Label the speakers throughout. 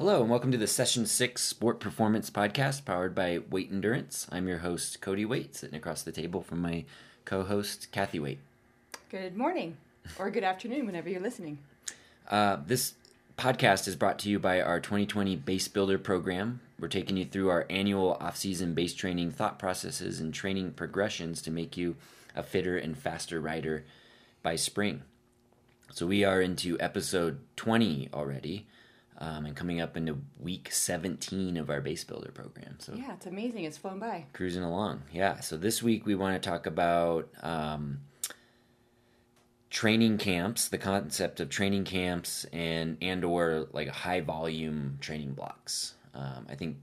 Speaker 1: Hello, and welcome to the Session 6 Sport Performance Podcast powered by Waite Endurance. I'm your host, Cody Waite, sitting across the table from my co host, Kathy Waite.
Speaker 2: Good morning or good afternoon, whenever you're listening.
Speaker 1: Uh, this podcast is brought to you by our 2020 Base Builder program. We're taking you through our annual off season base training thought processes and training progressions to make you a fitter and faster rider by spring. So we are into episode 20 already um, and coming up into week 17 of our base builder program. So
Speaker 2: Yeah, it's amazing. It's flown by.
Speaker 1: cruising along. Yeah. So this week we want to talk about um, training camps, the concept of training camps, and and or like high volume training blocks. Um, I think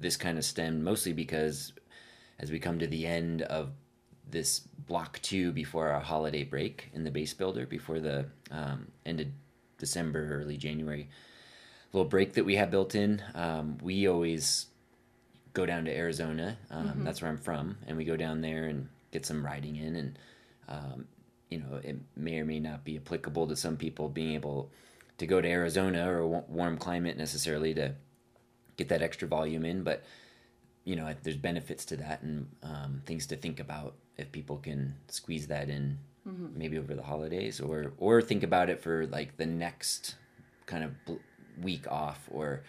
Speaker 1: this kind of stemmed mostly because as we come to the end of this block two before our holiday break in the base builder, before the um, end of December, early January little break that we have built in. Um, we always go down to Arizona. Um, That's where I'm from, and we go down there and get some riding in. And um, you know, it may or may not be applicable to some people being able to go to Arizona or a warm climate necessarily to get that extra volume in, but you know, there's benefits to that and um, things to think about if people can squeeze that in, maybe over the holidays, or or think about it for like the next kind of bl- week off or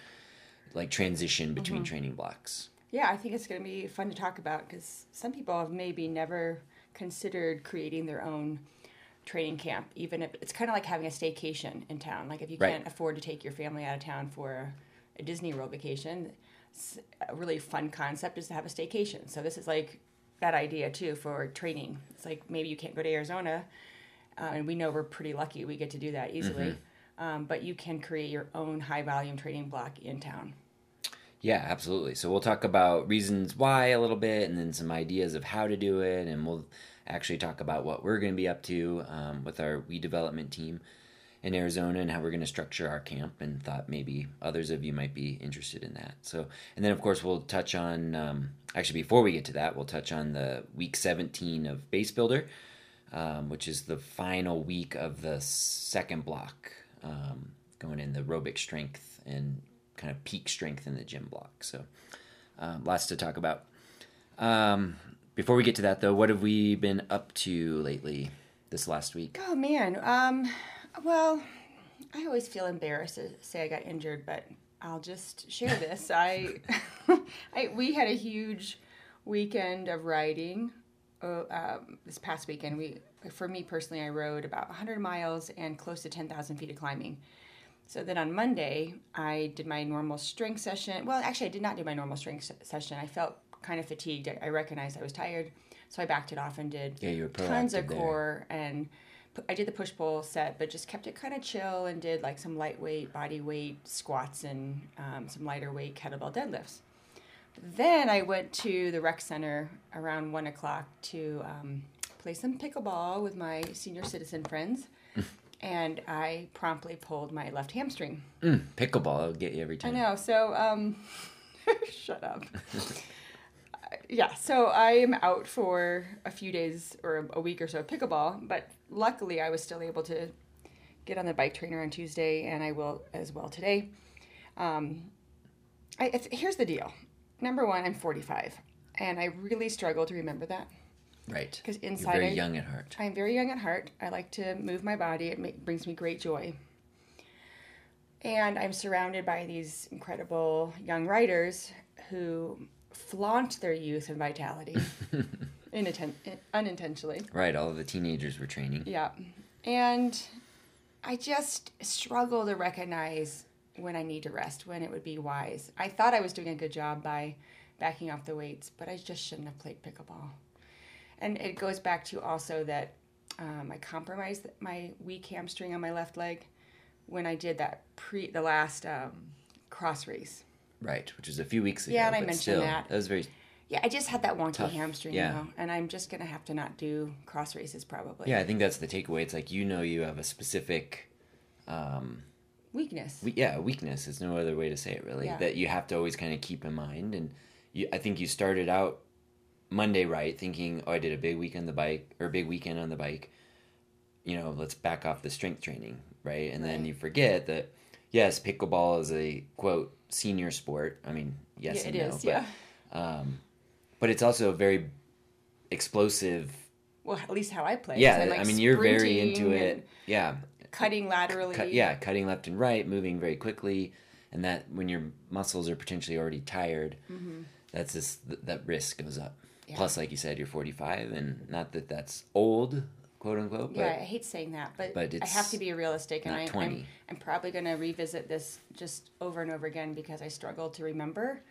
Speaker 1: like transition between training blocks.
Speaker 2: Yeah, I think it's going to be fun to talk about because some people have maybe never considered creating their own training camp, even if it's kind of like having a staycation in town. Like if you
Speaker 1: Right.
Speaker 2: can't afford to take your family out of town for a Disney World vacation, a really fun concept is to have a staycation. So this is like that idea too for training. It's like maybe you can't go to Arizona, uh, and we know we're pretty lucky we get to do that easily. Um, but you can create your own high volume trading block in town.
Speaker 1: Yeah, absolutely. So we'll talk about reasons why a little bit, and then some ideas of how to do it, and we'll actually talk about what we're going to be up to um, with our WE development team in Arizona and how we're going to structure our camp. And thought maybe others of you might be interested in that. So, and then of course we'll touch on. Um, actually, before we get to that, we'll touch on the week 17 of Base Builder, um, which is the final week of the second block, um, going in the aerobic strength and kind of peak strength in the gym block. So, um, lots to talk about. Um, before we get to that, though, what have we been up to lately this last week?
Speaker 2: Oh man. Um, well, I always feel embarrassed to say I got injured, but I'll just share this. I, I we had a huge weekend of riding. Oh, um, this past weekend, we for me personally, I rode about 100 miles and close to 10,000 feet of climbing. So then on Monday, I did my normal strength session. Well, actually, I did not do my normal strength session. I felt kind of fatigued. I, I recognized I was tired, so I backed it off and did
Speaker 1: Yeah,
Speaker 2: tons of
Speaker 1: there.
Speaker 2: core and I did the push pull set, but just kept it kind of chill and did like some lightweight body weight squats and um, some lighter weight kettlebell deadlifts. Then I went to the rec center around one o'clock to um, play some pickleball with my senior citizen friends, and I promptly pulled my left hamstring.
Speaker 1: Mm, pickleball, I'll get you every time.
Speaker 2: I know. So, um, shut up. yeah. So I am out for a few days or a week or so of pickleball, but luckily I was still able to get on the bike trainer on Tuesday, and I will as well today. Um, I, it's, here's the deal. Number one, I'm 45, and I really struggle to remember that
Speaker 1: Right.
Speaker 2: 'Cause
Speaker 1: You're
Speaker 2: inside
Speaker 1: very
Speaker 2: I-
Speaker 1: young at heart.
Speaker 2: I'm very young at heart. I like to move my body. It ma- brings me great joy. And I'm surrounded by these incredible young writers who flaunt their youth and vitality unintentionally.
Speaker 1: Right, all of the teenagers were training.
Speaker 2: Yeah. And I just struggle to recognize when I need to rest, when it would be wise. I thought I was doing a good job by backing off the weights, but I just shouldn't have played pickleball. And it goes back to also that um, I compromised my weak hamstring on my left leg when I did that pre the last um, cross race.
Speaker 1: Right, which is a few weeks ago.
Speaker 2: Yeah, and I mentioned
Speaker 1: still,
Speaker 2: that.
Speaker 1: That was very.
Speaker 2: Yeah, I just had that wonky
Speaker 1: Tough,
Speaker 2: hamstring,
Speaker 1: yeah.
Speaker 2: you know, and I'm just gonna have to not do cross races probably.
Speaker 1: Yeah, I think that's the takeaway. It's like you know you have a specific. Um,
Speaker 2: Weakness.
Speaker 1: we, yeah, weakness. is no other way to say it really.
Speaker 2: Yeah.
Speaker 1: That you have to always kind of keep in mind. And you, I think you started out Monday right, thinking, "Oh, I did a big week on the bike or a big weekend on the bike." You know, let's back off the strength training, right? And then you forget that, yes, pickleball is a quote senior sport. I mean, yes
Speaker 2: Yeah,
Speaker 1: and
Speaker 2: it
Speaker 1: no,
Speaker 2: is,
Speaker 1: but,
Speaker 2: yeah.
Speaker 1: um, but it's also a very explosive.
Speaker 2: Well, at least how I play.
Speaker 1: Yeah,
Speaker 2: I'm, like,
Speaker 1: I mean, you're very into it. Yeah,
Speaker 2: Cutting laterally.
Speaker 1: cut, yeah, cutting left and right, moving very quickly, and that when your muscles are potentially already tired, that's just that risk goes up.
Speaker 2: Mm-hmm. Yeah.
Speaker 1: Plus, like you said, you're 45, and not that that's old, quote unquote, but
Speaker 2: Yeah, I hate saying that, but,
Speaker 1: but
Speaker 2: I have to be realistic, and I,
Speaker 1: 20.
Speaker 2: I'm, I'm probably going to revisit this just over and over again because I struggle to remember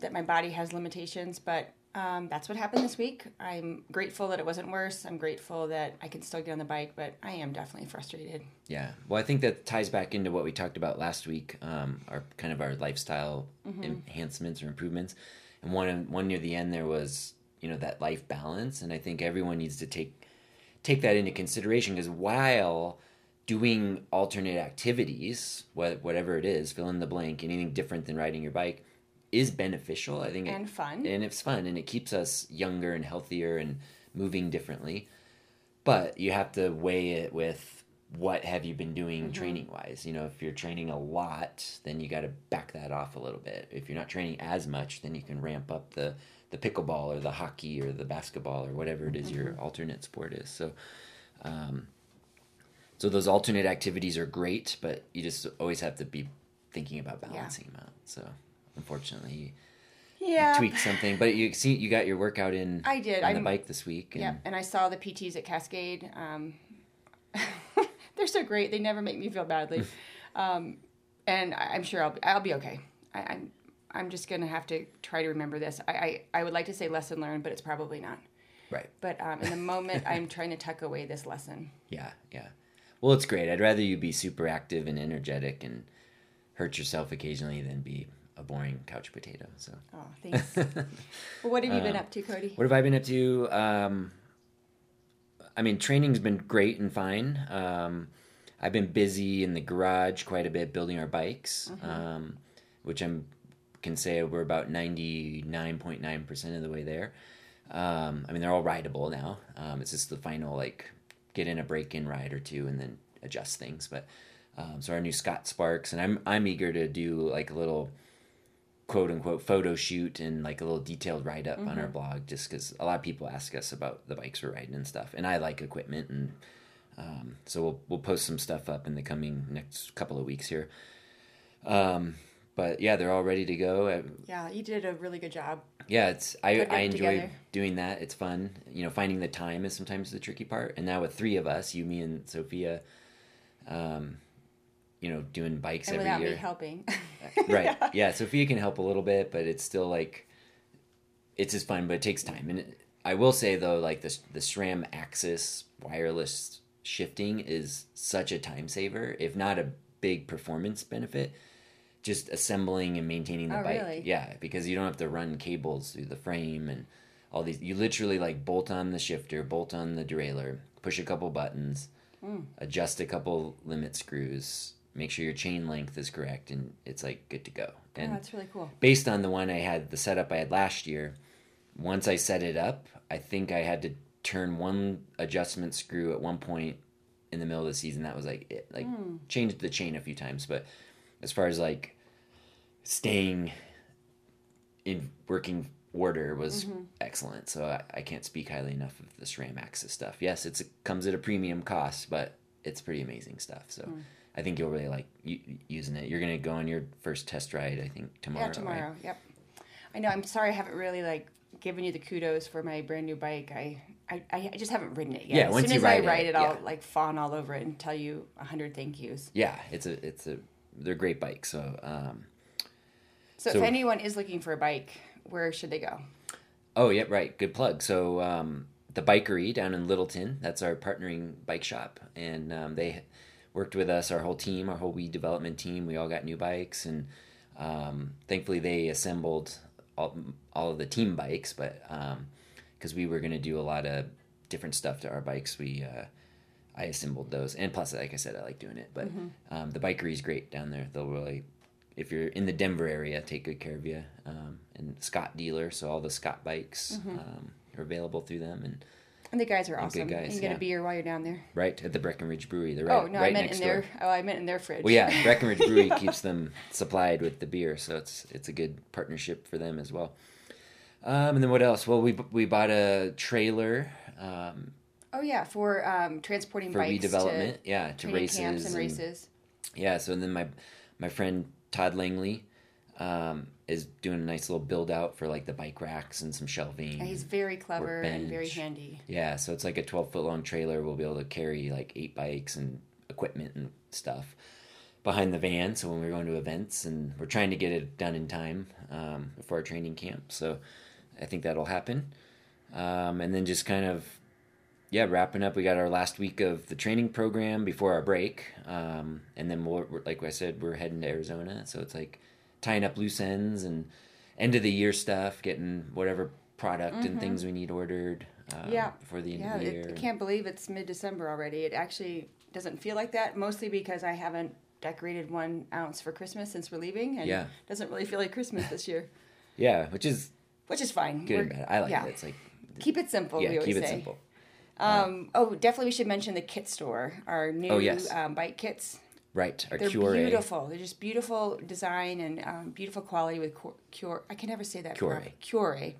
Speaker 2: that my body has limitations. But um, that's what happened this week. I'm grateful that it wasn't worse. I'm grateful that I can still get on the bike, but I am definitely frustrated.
Speaker 1: Yeah. Well, I think that ties back into what we talked about last week, um, our kind of our lifestyle enhancements or improvements. And one one near the end there was, you know, that life balance, and I think everyone needs to take take that into consideration because while doing alternate activities, wha- whatever it is, fill in the blank, anything different than riding your bike is beneficial. I think it-
Speaker 2: And fun.
Speaker 1: and it's fun and it keeps us younger and healthier and moving differently but you have to weigh it with what have you been doing
Speaker 2: Mm-hmm.
Speaker 1: training wise you know if you're training a lot then you got to back that off a little bit if you're not training as much then you can ramp up the the pickleball or the hockey or the basketball or whatever it is
Speaker 2: Mm-hmm.
Speaker 1: your alternate sport is so um so those alternate activities are great but you just always have to be thinking about balancing them out so unfortunately
Speaker 2: Yeah.
Speaker 1: tweak something. But you see, you got your workout in.
Speaker 2: I did.
Speaker 1: on the
Speaker 2: I'm-
Speaker 1: bike this week. And
Speaker 2: Yeah, and I saw the PTs at Cascade. Um, they're so great; they never make me feel badly, um, and I, I'm sure I'll be, I'll be okay. I, I'm I'm just gonna have to try to remember this. I, I, I would like to say lesson learned, but it's probably not.
Speaker 1: Right.
Speaker 2: But um, in the moment, I'm trying to tuck away this lesson.
Speaker 1: Yeah, yeah. Well, it's great. I'd rather you be super active and energetic and hurt yourself occasionally than be a boring couch potato. So,
Speaker 2: Oh, thanks. well, what have you been up to, Cody?
Speaker 1: what have I been up to? Um, I mean, training's been great and fine. Um, I've been busy in the garage quite a bit building our bikes, um, which I'm can say we're about ninety nine point nine percent of the way there. Um, I mean, they're all rideable now. Um, it's just the final like get in a break in ride or two and then adjust things. But um, so our new Scott Sparks, and I'm I'm eager to do like a little quote unquote photo shoot and like a little detailed write up on our blog, just because a lot of people ask us about the bikes we're riding and stuff, and I like equipment, and um, so we'll we'll post some stuff up in the coming next couple of weeks here. Um, but yeah, they're all ready to go.
Speaker 2: Yeah, you did a really good job.
Speaker 1: yeah, it's I, I enjoy
Speaker 2: together.
Speaker 1: doing that. It's fun. You know, finding the time is sometimes the tricky part. And now with three of us, you, me, and Sophia, um, you know, doing bikes
Speaker 2: And
Speaker 1: every
Speaker 2: without
Speaker 1: year.
Speaker 2: me helping.
Speaker 1: right. Yeah. Sophia can help a little bit, but it's still like it's just fun, but it takes time. And it, I will say though, like the the SRAM AXS wireless shifting is such a time saver, if not a big performance benefit. Just assembling and maintaining the
Speaker 2: Oh,
Speaker 1: bike,
Speaker 2: really?
Speaker 1: yeah, because you don't have to run cables through the frame and all these. You literally like bolt on the shifter, bolt on the derailleur, push a couple buttons,
Speaker 2: Mm.
Speaker 1: adjust a couple limit screws, make sure your chain length is correct, and it's like good to go.
Speaker 2: oh,
Speaker 1: And
Speaker 2: that's really cool.
Speaker 1: based on the one I had, the setup I had last year, once I set it up, I think I had to turn one adjustment screw at one point in the middle of the season. That was like it. Like hmm. changed the chain a few times, but as far as like staying in working order was mm-hmm. excellent. So I, I can't speak highly enough of the SRAM AXS stuff. Yes, it's, it comes at a premium cost, but it's pretty amazing stuff. So hmm. I think you'll really like u- using it. You're gonna go on your first test ride, I think tomorrow.
Speaker 2: Yeah,
Speaker 1: right?
Speaker 2: tomorrow. Yep. I know. I'm sorry I haven't really like given you the kudos for my brand new bike. I I, I just haven't ridden it yet.
Speaker 1: Yeah,
Speaker 2: as
Speaker 1: once
Speaker 2: soon
Speaker 1: you
Speaker 2: as
Speaker 1: ride
Speaker 2: I ride
Speaker 1: it,
Speaker 2: it, I'll
Speaker 1: yeah.
Speaker 2: like fawn all over it and tell you a hundred thank yous.
Speaker 1: Yeah, it's a it's a they're great bikes. So um,
Speaker 2: So,
Speaker 1: So-
Speaker 2: if anyone is looking for a bike, where should they go?
Speaker 1: oh yeah, right, good plug. So um, the Bikery down in Littleton, that's our partnering bike shop, and um, they worked with us, our whole team, our whole WE development team. We all got new bikes, and um, thankfully they assembled all, all of the team bikes. But because we were going to do a lot of different stuff to our bikes, we uh, I assembled those. And plus, like I said, I like doing it. But um, the Bikery is great down there. They'll really, if you're in the Denver area, take good care of you. Um, and Scott dealer, so all the Scott bikes um, are available through them, and
Speaker 2: And the guys are awesome.
Speaker 1: good guys,
Speaker 2: you can get
Speaker 1: yeah.
Speaker 2: a beer while you're down there.
Speaker 1: right at the Breckenridge Brewery. They're right,
Speaker 2: oh no,
Speaker 1: right
Speaker 2: I meant in
Speaker 1: door.
Speaker 2: their. Oh, I meant in their fridge.
Speaker 1: Well, yeah, Breckenridge Brewery keeps them supplied with the beer, so it's it's a good partnership for them as well. Um, and then what else? Well, we we bought a trailer um,
Speaker 2: oh yeah, for um, transporting
Speaker 1: for
Speaker 2: bikes
Speaker 1: WE development.
Speaker 2: to
Speaker 1: yeah, to races
Speaker 2: camps and
Speaker 1: and-
Speaker 2: races.
Speaker 1: Yeah, so then my my friend Todd Langley um, is doing a nice little build out for like the bike racks and some shelving.
Speaker 2: He's very clever and very handy.
Speaker 1: Yeah, so it's like a 12 foot long trailer. We'll be able to carry like eight bikes and equipment and stuff behind the van. So when we're going to events, and we're trying to get it done in time um, before our training camp. So I think that'll happen. Um, and then just kind of, yeah, wrapping up. We got our last week of the training program before our break. Um, and then, we'll, like I said, we're heading to Arizona. So it's like tying up loose ends and end of the year stuff, getting whatever product and things we need ordered um,
Speaker 2: Mm-hmm. Yeah.
Speaker 1: before the end
Speaker 2: Yeah,
Speaker 1: of the
Speaker 2: it,
Speaker 1: year.
Speaker 2: I can't believe it's mid December already. It actually doesn't feel like that, mostly because I haven't decorated one ounce for Christmas since we're leaving, and
Speaker 1: Yeah.
Speaker 2: it doesn't really feel like Christmas this year,
Speaker 1: Yeah, which is
Speaker 2: which is fine.
Speaker 1: good and
Speaker 2: We're-
Speaker 1: bad. I like
Speaker 2: yeah.
Speaker 1: it. It's like
Speaker 2: Keep it simple. we
Speaker 1: yeah,
Speaker 2: always
Speaker 1: keep it
Speaker 2: say.
Speaker 1: simple.
Speaker 2: Um, oh, definitely, we should mention the kit store. Our new
Speaker 1: Oh, yes.
Speaker 2: um, bike kits.
Speaker 1: Right, our
Speaker 2: They're
Speaker 1: Cure.
Speaker 2: beautiful. They're just beautiful design and um, beautiful quality with Cure. I can never say that.
Speaker 1: Cure.
Speaker 2: Cure.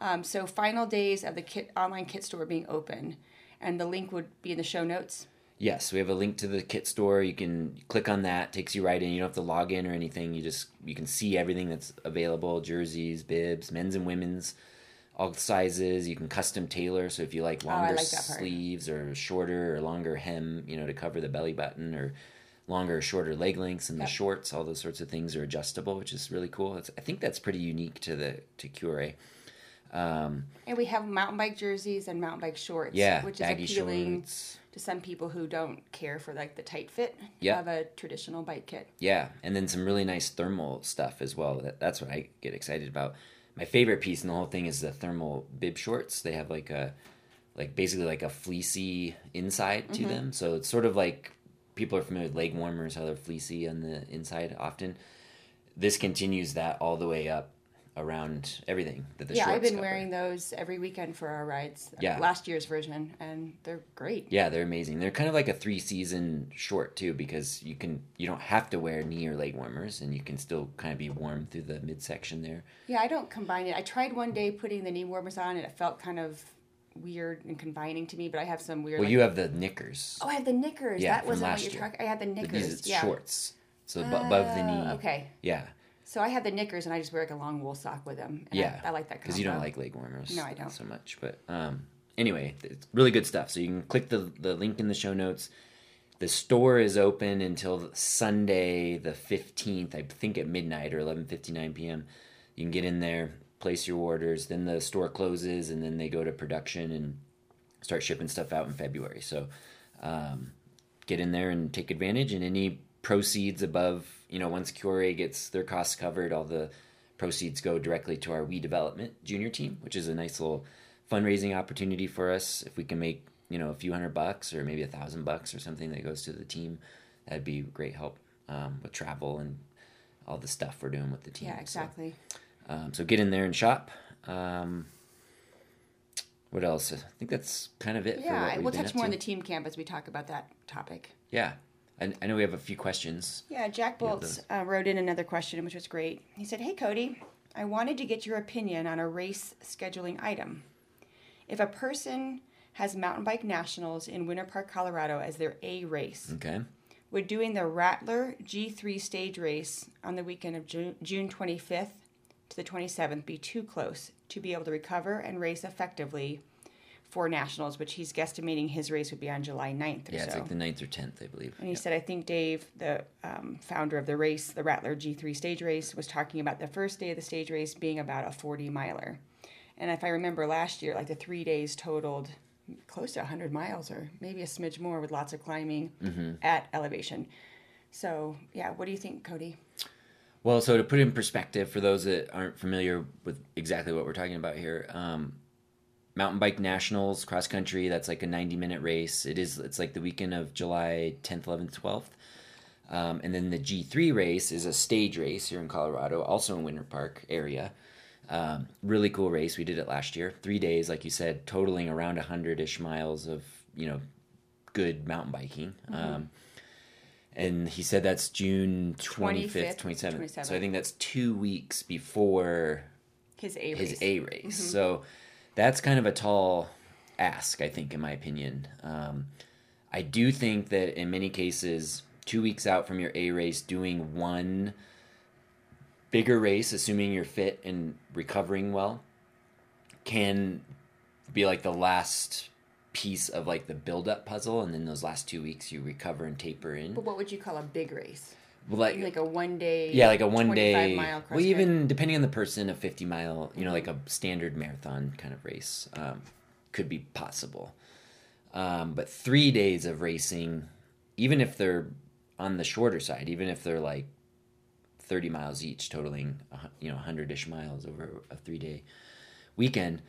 Speaker 2: Um, so final days of the kit online kit store being open, and the link would be in the show notes.
Speaker 1: Yes, we have a link to the kit store. You can click on that. Takes you right in. You don't have to log in or anything. You just you can see everything that's available: jerseys, bibs, men's and women's, all sizes. You can custom tailor. So if you like
Speaker 2: Oh,
Speaker 1: longer
Speaker 2: like
Speaker 1: sleeves or shorter or longer hem, you know, to cover the belly button or longer or shorter leg lengths and the shorts, all those sorts of things are adjustable, which is really cool. It's, I think that's pretty unique to the to Cure. Um,
Speaker 2: And we have mountain bike jerseys and mountain bike shorts,
Speaker 1: yeah,
Speaker 2: which is appealing
Speaker 1: shorts.
Speaker 2: to some people who don't care for like the tight fit
Speaker 1: Yeah.
Speaker 2: of a traditional bike kit.
Speaker 1: Yeah, and then some really nice thermal stuff as well. That, that's what I get excited about. My favorite piece in the whole thing is the thermal bib shorts. They have like a, like basically like a fleecy inside to them. So it's sort of like people are familiar with leg warmers, how they're fleecy on the inside often. This continues that all the way up around everything that the
Speaker 2: yeah,
Speaker 1: shorts
Speaker 2: I've been
Speaker 1: cover.
Speaker 2: wearing those every weekend for our rides.
Speaker 1: Uh, yeah.
Speaker 2: Last year's version, and they're great.
Speaker 1: Yeah, they're amazing. They're kind of like a three season short too, because you can you don't have to wear knee or leg warmers, and you can still kind of be warm through the midsection there.
Speaker 2: Yeah, I don't combine it. I tried one day putting the knee warmers on, and it felt kind of weird and confining to me. But I have some weird.
Speaker 1: Well,
Speaker 2: like-
Speaker 1: you have the knickers.
Speaker 2: oh, I have the knickers.
Speaker 1: Yeah,
Speaker 2: that
Speaker 1: from
Speaker 2: wasn't what you're
Speaker 1: year.
Speaker 2: talking. I had the knickers.
Speaker 1: these
Speaker 2: yeah.
Speaker 1: shorts, so ab- above the knee.
Speaker 2: Uh, Okay,
Speaker 1: Yeah,
Speaker 2: so I had the knickers, and I just wear like a long wool sock with them. And
Speaker 1: yeah.
Speaker 2: I, I like that
Speaker 1: because you don't like leg warmers.
Speaker 2: No, I don't.
Speaker 1: so much. But um, anyway, it's really good stuff. So you can click the the link in the show notes. The store is open until Sunday the fifteenth, I think at midnight or eleven fifty nine p.m. You can get in there, place your orders. Then the store closes, and then they go to production and start shipping stuff out in February. So um, get in there and take advantage. And any proceeds above, you know, once Cure gets their costs covered, all the proceeds go directly to our WE Development Junior team, which is a nice little fundraising opportunity for us. If we can make, you know, a few hundred bucks or maybe a thousand bucks or something that goes to the team, that'd be great help um, with travel and all the stuff we're doing with the team.
Speaker 2: Yeah,
Speaker 1: So,
Speaker 2: exactly.
Speaker 1: Um, so get in there and shop. Um, what else? I think that's kind of it. for
Speaker 2: Yeah, we'll touch more on the team camp as we talk about that topic.
Speaker 1: Yeah, I, I know we have a few questions.
Speaker 2: Yeah, Jack Bolts uh, wrote in another question, which was great. He said, Hey, Cody, I wanted to get your opinion on a race scheduling item. If a person has mountain bike nationals in Winter Park, Colorado as their A race,
Speaker 1: Okay.
Speaker 2: would doing the Rattler G3 stage race on the weekend of June, June 25th to the 27th be too close to be able to recover and race effectively for nationals, which he's guesstimating his race would be on July 9th or
Speaker 1: Yeah,
Speaker 2: so.
Speaker 1: it's like the 9th or 10th, I believe.
Speaker 2: And he
Speaker 1: Yep.
Speaker 2: said, I think Dave, the um, founder of the race, the Rattler G3 stage race, was talking about the first day of the stage race being about a 40 miler. And if I remember last year, like the three days totaled close to 100 miles or maybe a smidge more with lots of climbing
Speaker 1: Mm-hmm.
Speaker 2: at elevation. So, yeah, what do you think, Cody?
Speaker 1: Well, so to put it in perspective for those that aren't familiar with exactly what we're talking about here, um, mountain bike nationals cross country that's like a 90 minute race. It is it's like the weekend of July 10th, 11th, 12th. Um, and then the G3 race is a stage race here in Colorado, also in Winter Park area. Um, really cool race. We did it last year, three days, like you said, totaling around hundred ish miles of you know good mountain biking. Um, and he said that's June twenty fifth,
Speaker 2: 25th,
Speaker 1: twenty seventh.
Speaker 2: 27th.
Speaker 1: So I think that's two weeks before
Speaker 2: His A race.
Speaker 1: his A race. So that's kind of a tall ask, I think, in my opinion. Um, I do think that in many cases, two weeks out from your A race, doing one bigger race, assuming you're fit and recovering well, can be like the last piece of like the build up puzzle and then those last two weeks you recover and taper in
Speaker 2: But what would you call a big race?
Speaker 1: Like
Speaker 2: Like a one day.
Speaker 1: yeah, like a one day.
Speaker 2: mile
Speaker 1: well, even depending on the person, a fifty mile, you know, like a standard marathon kind of race um, could be possible. Um, but three days of racing, even if they're on the shorter side, even if they're like thirty miles each, totaling you know hundred ish miles over a three day weekend,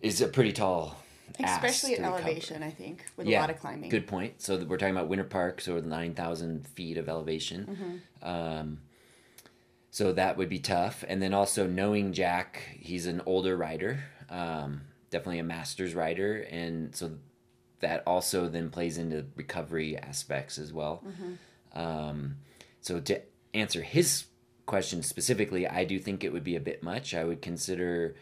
Speaker 1: is a pretty tall.
Speaker 2: Especially at
Speaker 1: recover.
Speaker 2: elevation, I think, with a lot of climbing.
Speaker 1: Good point. So we're talking about Winter Park, so nine thousand feet of elevation.
Speaker 2: Mm-hmm.
Speaker 1: Um, so that would be tough. And then also knowing Jack, he's an older rider, um, definitely a master's rider, and so that also then plays into recovery aspects as well.
Speaker 2: Mm-hmm.
Speaker 1: Um, so to answer his question specifically, I do think it would be a bit much. I would consider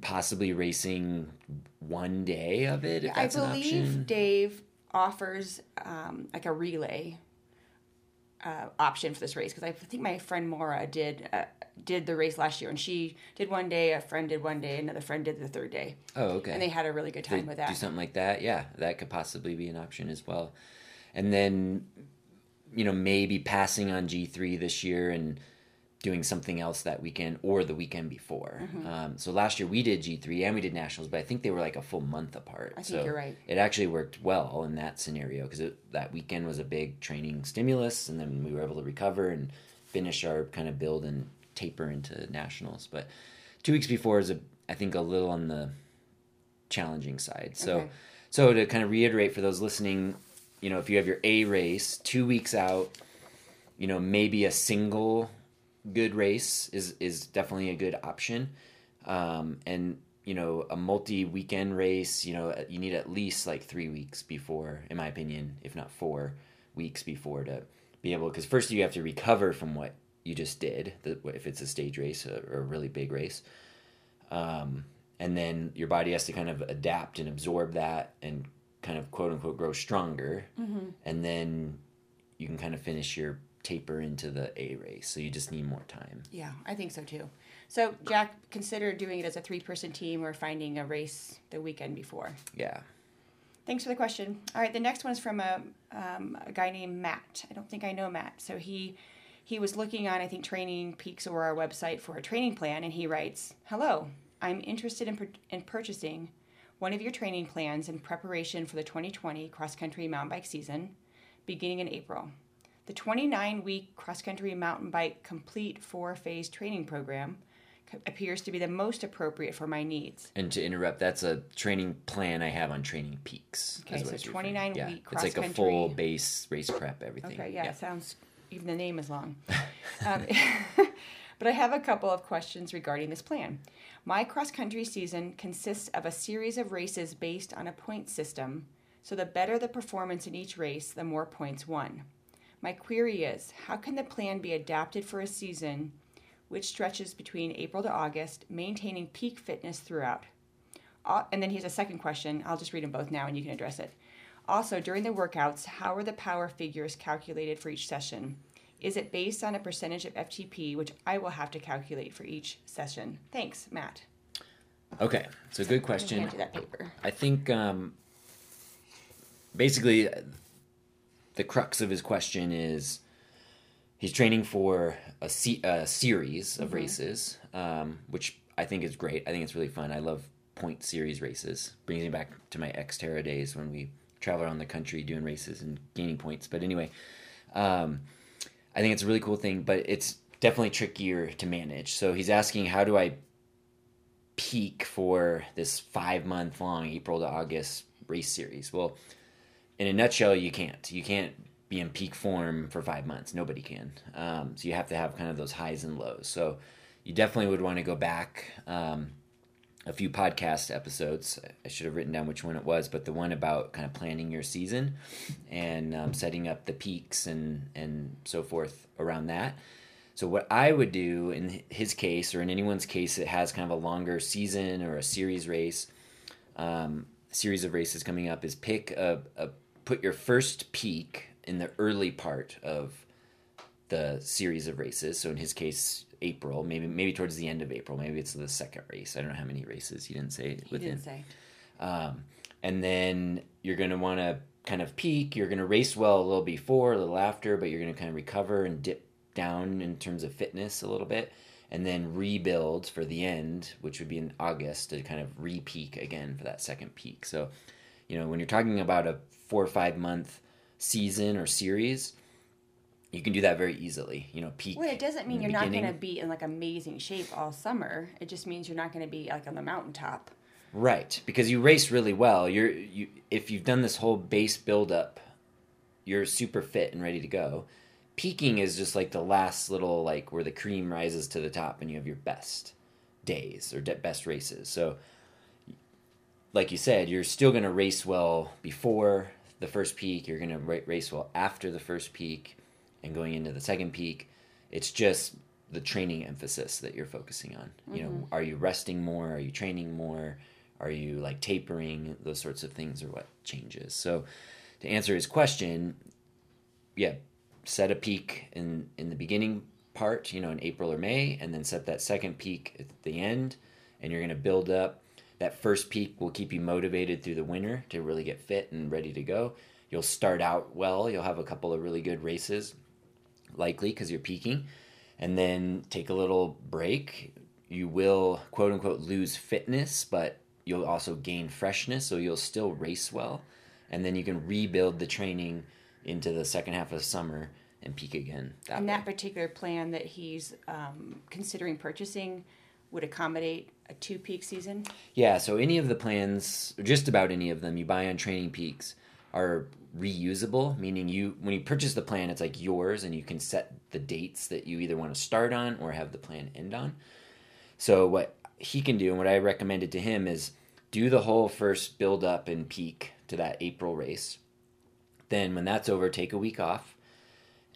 Speaker 1: possibly racing one day of it if
Speaker 2: I believe. Dave offers um, like a relay uh, option for this race because I think my friend Maura did uh, did the race last year and she did one day, a friend did one day, another friend did the third day,
Speaker 1: Oh, okay.
Speaker 2: and they had a really good
Speaker 1: They
Speaker 2: time with that.
Speaker 1: Do something like that. Yeah, that could possibly be an option as well. And then, you know, maybe passing on G three this year and doing something else that weekend or the weekend before.
Speaker 2: Mm-hmm.
Speaker 1: Um, so last year we did G three and we did nationals, but I think they were like a full month apart.
Speaker 2: I think
Speaker 1: so
Speaker 2: you're right.
Speaker 1: It actually worked well in that scenario because that weekend was a big training stimulus, and then we were able to recover and finish our kind of build and taper into nationals. But two weeks before is a I think a little on the challenging side. So
Speaker 2: Okay.
Speaker 1: so to kind of reiterate for those listening, you know, if you have your A race two weeks out, you know, maybe a single good race is is definitely a good option. Um, and you know, a multi weekend race, you know, you need at least like three weeks before, in my opinion, if not four weeks before to be able. Because first you have to recover from what you just did, if it's a stage race or or a really big race um, and then your body has to kind of adapt and absorb that and kind of quote unquote grow stronger and then you can kind of finish your taper into the a race so you just need more time
Speaker 2: Yeah, I think so too. So Jack, consider doing it as a three person team or finding a race the weekend before.
Speaker 1: yeah
Speaker 2: Thanks for the question. All right, the next one's from a, um, a guy named Matt. I don't think I know Matt. So he he was looking on I think Training Peaks or our website for a training plan, and he writes, "Hello, I'm interested in, in purchasing one of your training plans in preparation for the 2020 cross country mountain bike season, beginning in April. The 29 week cross country mountain bike complete four phase training program." Appears to be the most appropriate for my needs.
Speaker 1: and to interrupt that's a training plan i have on training peaks
Speaker 2: Okay, so
Speaker 1: it's referring-
Speaker 2: 29
Speaker 1: yeah.
Speaker 2: week
Speaker 1: it's like a full base race prep everything
Speaker 2: Okay, yeah, it sounds even the name is long. um, but I have a couple of questions regarding this plan. My cross country season consists of a series of races based on a point system, so the better the performance in each race, the more points won. My query is how can the plan be adapted for a season which stretches between April to August, maintaining peak fitness throughout? And then he has a second question. I'll just read them both now and you can address it. Also, during the workouts, how are the power figures calculated for each session? Is it based on a percentage of FTP, which I will have to calculate for each session? Thanks, Matt.
Speaker 1: okay so good question
Speaker 2: hand that paper.
Speaker 1: I think um, basically the crux of his question is he's training for a, se- a series of races, um, which I think is great. I think it's really fun. I love point series races. Brings me back to my Xterra days when we travel around the country doing races and gaining points. But anyway, um, I think it's a really cool thing, but it's definitely trickier to manage. So he's asking, how do I peak for this five month long April to August race series? Well, in a nutshell, you can't. You can't be in peak form for five months. Nobody can. Um, so you have to have kind of those highs and lows. So you definitely would want to go back um, a few podcast episodes. I should have written down which one it was, but the one about kind of planning your season and um, setting up the peaks and and so forth around that. So what I would do in his case, or in anyone's case that has kind of a longer season or a series race, um, series of races coming up, is pick a, a put your first peak in the early part of the series of races. So in his case, April, maybe maybe towards the end of April, maybe it's the second race. I don't know how many races he didn't say
Speaker 2: He didn't say.
Speaker 1: Um, and then you're going to want to kind of peak. You're going to race well a little before, a little after, but you're going to kind of recover and dip down in terms of fitness a little bit, and then rebuild for the end, which would be in August to kind of re-peak again for that second peak. So, you know, when you're talking about a four or five month season or series, you can do that very easily. You know, peak.
Speaker 2: Well, it doesn't mean you're
Speaker 1: the
Speaker 2: not going to be in like amazing shape all summer. It just means you're not going to be like on the mountaintop.
Speaker 1: Right, because you race really well. You're you if you've done this whole base build up, you're super fit and ready to go. Peaking is just like the last little like where the cream rises to the top and you have your best days or best races. So like you said, you're still going to race well before the first peak, you're going to ra- race well after the first peak and going into the second peak. It's just the training emphasis that you're focusing on. You know, mm-hmm. are you resting more? Are you training more? Are you like tapering? Those sorts of things are what changes. So, to answer his question, yeah, set a peak in in the beginning part, you know, in April or May, and then set that second peak at the end, and you're going to build up. That first peak will keep you motivated through the winter to really get fit and ready to go. You'll start out well. You'll have a couple of really good races, likely because you're peaking, and then take a little break. You will quote unquote lose fitness, but you'll also gain freshness, so you'll still race well, and then you can rebuild the training into the second half of summer and peak again. That
Speaker 2: And
Speaker 1: way.
Speaker 2: that particular plan that he's um, considering purchasing would accommodate a two peak season.
Speaker 1: Yeah, so any of the plans, just about any of them you buy on Training Peaks are reusable, meaning you when you purchase the plan it's like yours and you can set the dates that you either want to start on or have the plan end on. So what he can do and what I recommended to him is do the whole first build up and peak to that April race. Then when that's over, take a week off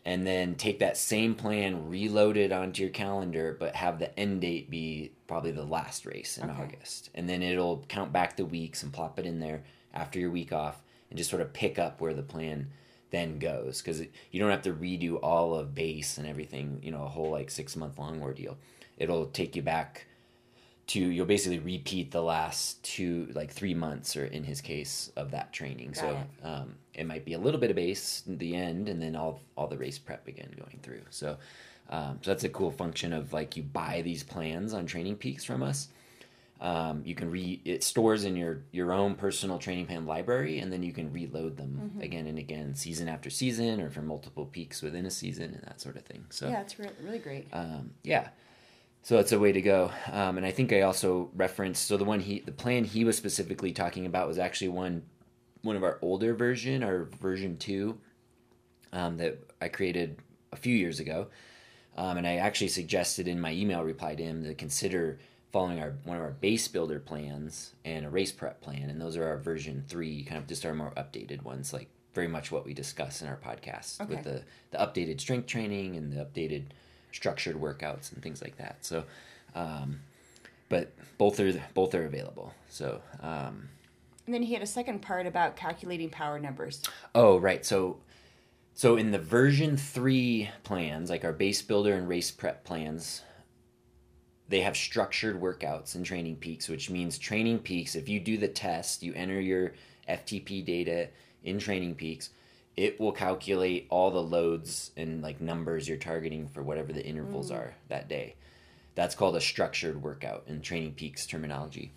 Speaker 1: and then take that same plan, reload it onto your calendar, but have the end date be probably the last race in
Speaker 2: Okay.
Speaker 1: August. And then it'll count back the weeks and plop it in there after your week off and just sort of pick up where the plan then goes because you don't have to redo all of base and everything, you know, a whole like six month long ordeal. It'll take you back to you'll basically repeat the last two like three months or in his case of that training
Speaker 2: Got
Speaker 1: so um, it might be a little bit of base in the end and then all all the race prep again going through. So um, so that's a cool function of like you buy these plans on training peaks from us. Um, you can re it stores in your your own personal training plan library and then you can reload them
Speaker 2: Mm-hmm.
Speaker 1: again and again season after season or for multiple peaks within a season and that sort of thing. So
Speaker 2: Yeah, it's re- really great.
Speaker 1: um, yeah. So that's a way to go. Um, and i think i also referenced so the one he the plan he was specifically talking about was actually one one of our older version our version 2 um, that i created a few years ago um, and i actually suggested in my email reply to him to consider following our one of our base builder plans and a race prep plan and those are our version 3 kind of just our more updated ones like very much what we discuss in our podcast with the the updated strength training and the updated structured workouts and things like that. So, um, but both are both are available. So, um,
Speaker 2: And then he had a second part about calculating power numbers.
Speaker 1: oh right. So, so in the version three plans, like our base builder and race prep plans, they have structured workouts and training peaks, which means training peaks. If you do the test, you enter your FTP data in training peaks. It will calculate all the loads and like numbers you're targeting for whatever the intervals mm. are that day. That's called a structured workout in Training Peaks terminology.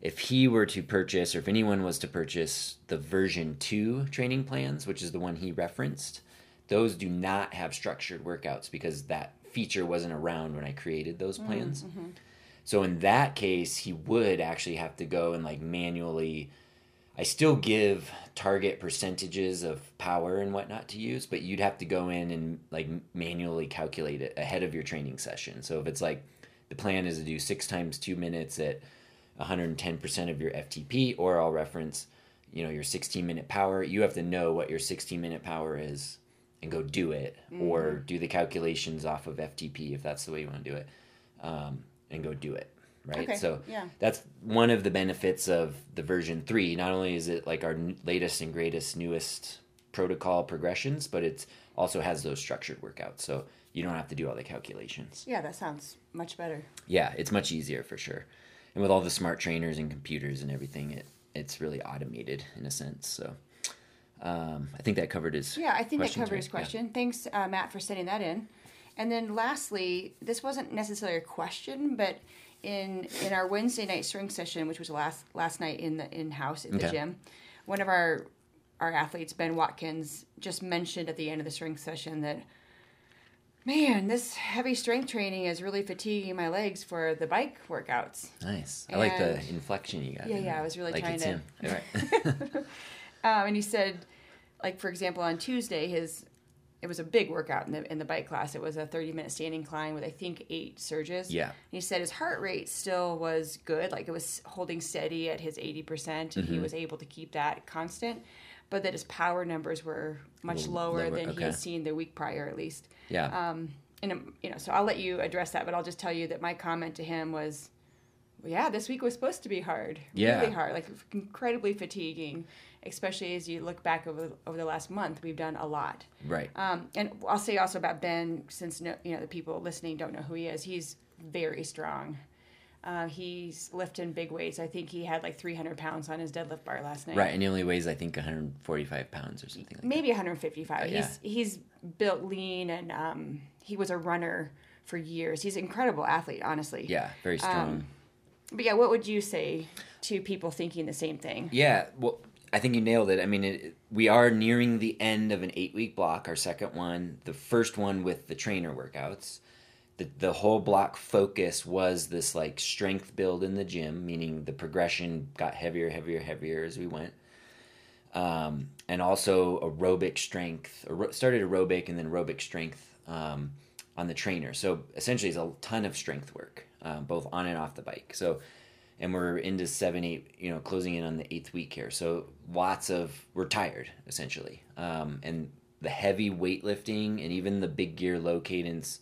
Speaker 1: If he were to purchase, or if anyone was to purchase the version 2 training plans, which is the one he referenced, those do not have structured workouts because that feature wasn't around when I created those mm, plans. Mm-hmm. So in that case, he would actually have to go and like manually. I still give target percentages of power and whatnot to use, but you'd have to go in and like manually calculate it ahead of your training session. So if it's like the plan is to do six times two minutes at 110% of your FTP, or I'll reference, you know, your 16 minute power. You have to know what your 16 minute power is and go do it, or do the calculations off of FTP if that's the way you want to do it, um, and go do it. Right.
Speaker 2: Okay,
Speaker 1: So
Speaker 2: yeah.
Speaker 1: that's one of the benefits of the version three. Not only is it like our latest and greatest, newest protocol progressions, but it also has those structured workouts. So you don't have to do all the calculations.
Speaker 2: Yeah, that sounds much better.
Speaker 1: Yeah, it's much easier for sure. And with all the smart trainers and computers and everything, it it's really automated in a sense. So um, I think that covered his
Speaker 2: Yeah, I think that covered his
Speaker 1: right? Yeah.
Speaker 2: question. Thanks, uh, Matt, for sending that in. And then lastly, this wasn't necessarily a question, but in in our Wednesday night strength session, which was last last night in the in house at the
Speaker 1: Okay.
Speaker 2: gym, one of our our athletes, Ben Watkins, just mentioned at the end of the strength session that, man, this heavy strength training is really fatiguing my legs for the bike workouts.
Speaker 1: Nice. I like the inflection you got.
Speaker 2: Yeah, yeah. I was really
Speaker 1: like
Speaker 2: trying to-
Speaker 1: him. All right.
Speaker 2: Um, and he said, like for example, on Tuesday, his it was a big workout in the in the bike class. It was a thirty minute standing climb with I think eight surges.
Speaker 1: Yeah.
Speaker 2: And he said his heart rate still was good, like it was holding steady at his eighty percent, and
Speaker 1: Mm-hmm.
Speaker 2: he was able to keep that constant. But that his power numbers were much lower,
Speaker 1: lower,
Speaker 2: than he had seen the week prior, at least.
Speaker 1: yeah.
Speaker 2: Um, and um, you know, so I'll let you address that, but I'll just tell you that my comment to him was, well, "Yeah, this week was supposed to be hard,
Speaker 1: Yeah.
Speaker 2: really hard, like incredibly fatiguing, especially as you look back over over the last month. We've done a lot,
Speaker 1: right.
Speaker 2: um, and I'll say also about Ben, since no, you know the people listening don't know who he is. He's very strong. Uh, he's lifting big weights. I think he had like 300 pounds on his deadlift bar last night.
Speaker 1: right. And he only weighs I think 145 pounds or something like that.
Speaker 2: maybe 155.
Speaker 1: But yeah.
Speaker 2: He's he's built lean and um, he was a runner for years. He's an incredible athlete, honestly.
Speaker 1: Yeah, very strong.
Speaker 2: But yeah, what would you say to people thinking the same thing?
Speaker 1: Yeah, well, I think you nailed it. I mean, it, we are nearing the end of an eight week block, our second one, the first one with the trainer workouts. The, the whole block focus was this like strength build in the gym, meaning the progression got heavier, heavier, heavier as we went. Um, and also aerobic strength, started aerobic and then aerobic strength um, on the trainer. So essentially, it's a ton of strength work, um, both on and off the bike. So and we're into seven, eight, you know, closing in on the eighth week here. So lots of we're tired essentially, um, and the heavy weightlifting and even the big gear, low cadence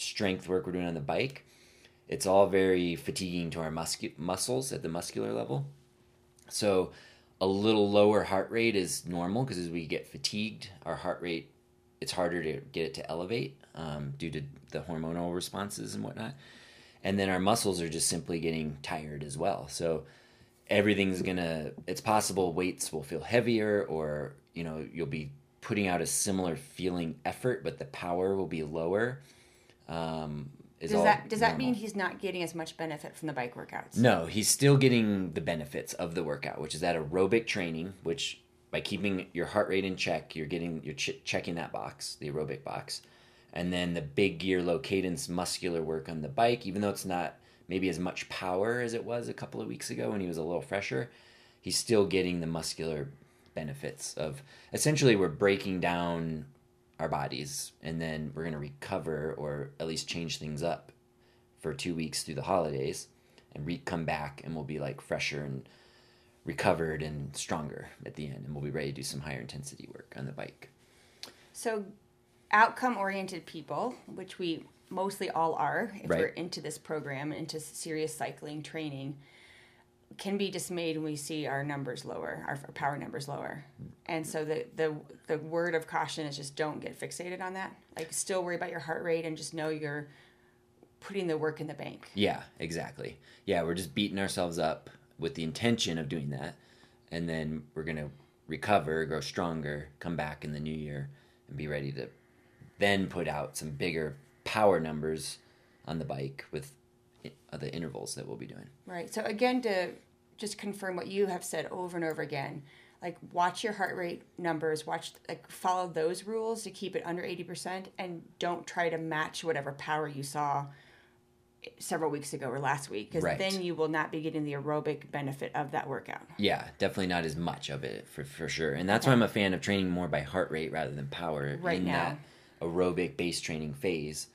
Speaker 1: strength work we're doing on the bike, it's all very fatiguing to our muscu- muscles at the muscular level. So a little lower heart rate is normal because as we get fatigued, our heart rate it's harder to get it to elevate um, due to the hormonal responses and whatnot. And then our muscles are just simply getting tired as well. So everything's gonna it's possible weights will feel heavier or you know you'll be putting out a similar feeling effort but the power will be lower um, is
Speaker 2: Does
Speaker 1: all
Speaker 2: that does that mean he's not getting as much benefit from the bike workouts?
Speaker 1: No, he's still getting the benefits of the workout, which is that aerobic training, which by keeping your heart rate in check, you're getting you're ch- checking that box, the aerobic box. And then the big gear low cadence muscular work on the bike, even though it's not maybe as much power as it was a couple of weeks ago when he was a little fresher, he's still getting the muscular benefits of essentially we're breaking down our bodies and then we're going to recover or at least change things up for two weeks through the holidays and re- come back and we'll be like fresher and recovered and stronger at the end and we'll be ready to do some higher intensity work on the bike
Speaker 2: So, outcome oriented people, which we mostly all are, if
Speaker 1: Right.
Speaker 2: we're into this program, into serious cycling training, can be dismayed when we see our numbers lower, our, power numbers lower. And so the, the the word of caution is just don't get fixated on that. Like still worry about your heart rate and just know you're putting the work in the bank.
Speaker 1: yeah exactly yeah we're just beating ourselves up with the intention of doing that and then we're going to recover grow stronger come back in the new year and be ready to then put out some bigger power numbers on the bike with the intervals that we'll be doing
Speaker 2: Right. So again, to just confirm what you have said over and over again, like watch your heart rate numbers, watch like follow those rules to keep it under eighty percent, and don't try to match whatever power you saw several weeks ago or last week, because
Speaker 1: Right.
Speaker 2: then you will not be getting the aerobic benefit of that workout.
Speaker 1: Yeah, definitely not as much of it for, for sure. And that's why I'm a fan of training more by heart rate rather than power
Speaker 2: Right
Speaker 1: in
Speaker 2: now.
Speaker 1: that aerobic base training phase.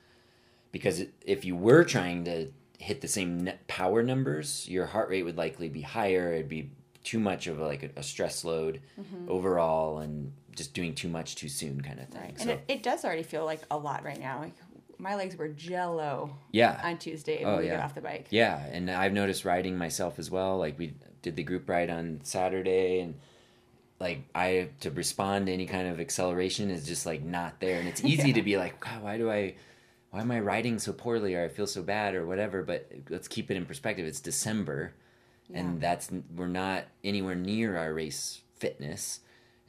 Speaker 1: because if you were trying to hit the same net power numbers, your heart rate would likely be higher. It'd be too much of a, like a, stress load
Speaker 2: Mm-hmm.
Speaker 1: overall, and just doing too much too soon, kind of thing.
Speaker 2: Right.
Speaker 1: So
Speaker 2: And it, it does already feel like a lot right now. Like my legs were jello
Speaker 1: yeah,
Speaker 2: on Tuesday
Speaker 1: Oh,
Speaker 2: when we
Speaker 1: yeah.
Speaker 2: got off the bike.
Speaker 1: Yeah, and I've noticed riding myself as well. Like we did the group ride on Saturday, and like I to respond to any kind of acceleration is just like not there, and it's easy to be like, God, why do I, why am I riding so poorly, or I feel so bad, or whatever. But let's keep it in perspective. It's December, and that's we're not anywhere near our race fitness,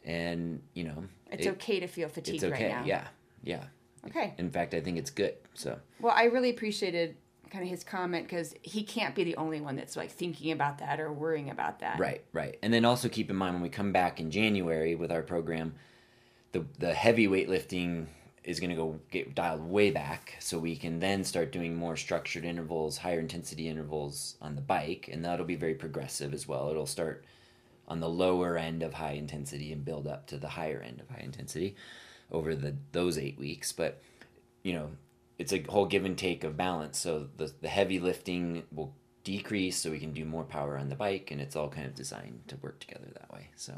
Speaker 1: and you know
Speaker 2: It's
Speaker 1: it-
Speaker 2: okay to feel fatigued
Speaker 1: It's okay.
Speaker 2: right now.
Speaker 1: Yeah, yeah.
Speaker 2: Okay.
Speaker 1: In fact, I think it's good. So
Speaker 2: Well, I really appreciated kind of his comment because he can't be the only one that's like thinking about that or worrying about that.
Speaker 1: Right, right. And then also keep in mind when we come back in January with our program, the the heavy weightlifting is going to go get dialed way back so we can then start doing more structured intervals, higher intensity intervals on the bike and that'll be very progressive as well. It'll start on the lower end of high intensity and build up to the higher end of high intensity over the those 8 weeks, but you know, it's a whole give and take of balance. So the the heavy lifting will decrease so we can do more power on the bike and it's all kind of designed to work together that way. So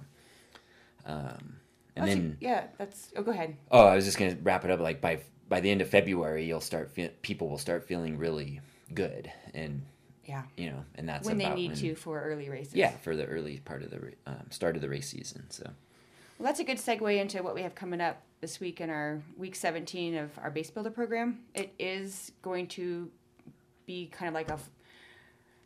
Speaker 1: um and
Speaker 2: That's-
Speaker 1: then
Speaker 2: yeah, that's. Oh, go ahead.
Speaker 1: oh, I was just going to wrap it up like by by the end of February you'll start fe- people will start feeling really good and
Speaker 2: Yeah.
Speaker 1: you know, and that's
Speaker 2: when they need
Speaker 1: when-
Speaker 2: to for early races.
Speaker 1: Yeah, for the early part of the um, start of the race season. So
Speaker 2: Well, that's a good segue into what we have coming up this week in our week 17 of our base builder program. It is going to be kind of like a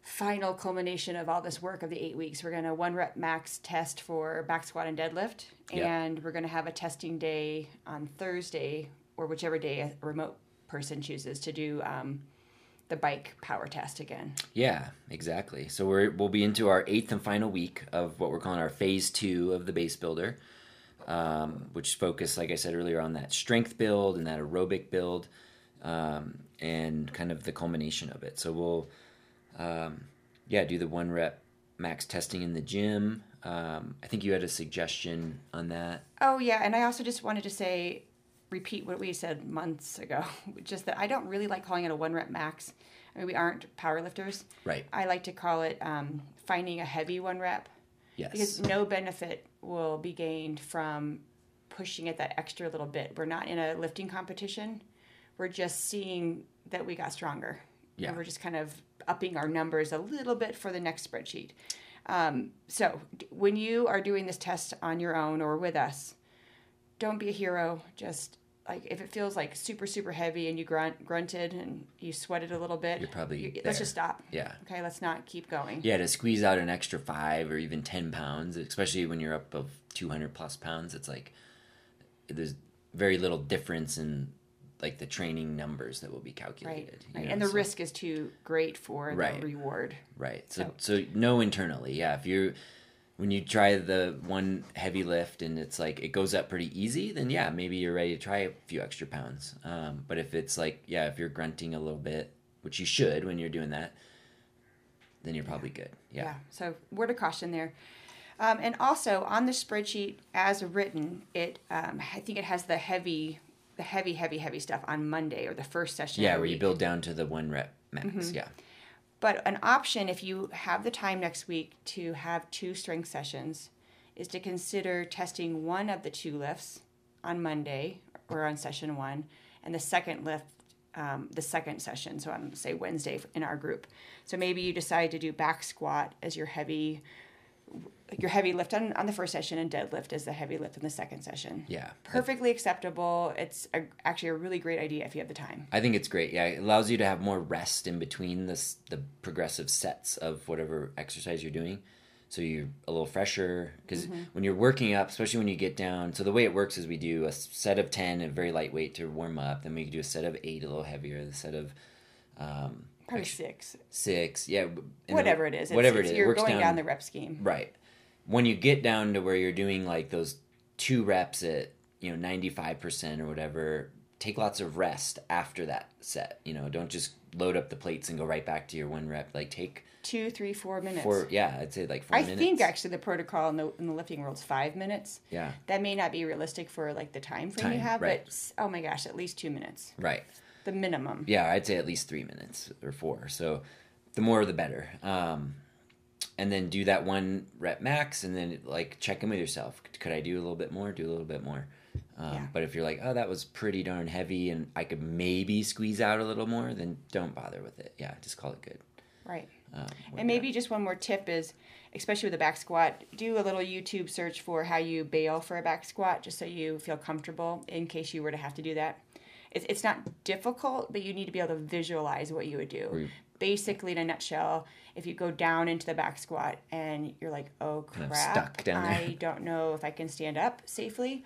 Speaker 2: final culmination of all this work of the eight weeks. We're going to one rep max test for back squat and deadlift, and we're going to have a testing day on Thursday or whichever day a remote person chooses to do um, the bike power test again.
Speaker 1: Yeah, exactly. So we're we'll be into our eighth and final week of what we're calling our phase two of the base builder, um, which focus, like I said earlier, on that strength build and that aerobic build, um, and kind of the culmination of it. So we'll, um, yeah, do the one rep max testing in the gym. Um, I think you had a suggestion on that.
Speaker 2: Oh yeah, and I also just wanted to say, repeat what we said months ago, just that I don't really like calling it a one rep max. I mean, we aren't powerlifters.
Speaker 1: Right.
Speaker 2: I like to call it um, finding a heavy one rep
Speaker 1: Yes.
Speaker 2: because no benefit will be gained from pushing it that extra little bit. We're not in a lifting competition. We're just seeing that we got stronger.
Speaker 1: Yeah.
Speaker 2: And we're just kind of upping our numbers a little bit for the next spreadsheet. Um, so when you are doing this test on your own or with us, don't be a hero. Just like if it feels like super super heavy and you grunt grunted and you sweated a little bit,
Speaker 1: You're probably
Speaker 2: you- let's just stop.
Speaker 1: Yeah.
Speaker 2: Okay, let's not keep going.
Speaker 1: Yeah, to squeeze out an extra five or even ten pounds, especially when you're up of two hundred plus pounds, it's like there's very little difference in like the training numbers that will be calculated. you
Speaker 2: right.
Speaker 1: know,
Speaker 2: And the
Speaker 1: so-
Speaker 2: risk is too great for
Speaker 1: Right.
Speaker 2: the reward.
Speaker 1: Right. So so know internally, yeah. If you when you try the one heavy lift and it's like it goes up pretty easy, then yeah, maybe you're ready to try a few extra pounds. Um, but if it's like yeah, if you're grunting a little bit, which you should when you're doing that, then you're probably good.
Speaker 2: Yeah.
Speaker 1: Yeah.
Speaker 2: So word of caution there. Um, and also on the spreadsheet as written, it um, I think it has the heavy, the heavy, heavy, heavy stuff on Monday or the first session.
Speaker 1: Yeah, where you build down to the one rep max.
Speaker 2: Mm-hmm.
Speaker 1: Yeah.
Speaker 2: But an option, if you have the time next week to have two strength sessions, is to consider testing one of the two lifts on Monday or on session one, and the second lift, um, the second session, so on say Wednesday in our group. So maybe you decide to do back squat as your heavy, your heavy lift on, on the first session, and deadlift as the heavy lift in the second session.
Speaker 1: Yeah.
Speaker 2: Perfectly acceptable. It's a, actually a really great idea if you have the time.
Speaker 1: I think it's great. Yeah, it allows you to have more rest in between this the progressive sets of whatever exercise you're doing. So you're a little fresher because
Speaker 2: Mm-hmm.
Speaker 1: when you're working up, especially when you get down. So the way it works is we do a set of ten, a very lightweight to warm up. Then we do a set of eight, a little heavier. The set of um,
Speaker 2: Probably six.
Speaker 1: six, yeah, and
Speaker 2: Whatever it is. It's,
Speaker 1: whatever
Speaker 2: it's,
Speaker 1: it is,
Speaker 2: You're going
Speaker 1: down,
Speaker 2: down the rep scheme.
Speaker 1: Right. When you get down to where you're doing like those two reps at, you know, 95% or whatever, take lots of rest after that set. You know, don't just load up the plates and go right back to your one rep. Like take
Speaker 2: two, three, four minutes.
Speaker 1: four, yeah, I'd say like four
Speaker 2: I
Speaker 1: minutes.
Speaker 2: think actually the protocol in the in the lifting world is five minutes.
Speaker 1: Yeah.
Speaker 2: That may not be realistic for like the time frame you have,
Speaker 1: right.
Speaker 2: but oh my gosh, at least two minutes.
Speaker 1: Right.
Speaker 2: The minimum.
Speaker 1: Yeah, I'd say at least three minutes or four. So the more the better. Um, and then do that one rep max, and then like check in with yourself. Could I do a little bit more? Do a little bit more. Um,
Speaker 2: Yeah.
Speaker 1: But if you're like, oh, that was pretty darn heavy, and I could maybe squeeze out a little more, then don't bother with it. Yeah, just call it good.
Speaker 2: Right.
Speaker 1: Um,
Speaker 2: And maybe just one more tip is, especially with the back squat, do a little YouTube search for how you bail for a back squat, just so you feel comfortable in case you were to have to do that. It's, it's not difficult, but you need to be able to visualize what you would do. Basically, in a nutshell, if you go down into the back squat and you're like, oh crap. I don't know if I can stand up safely,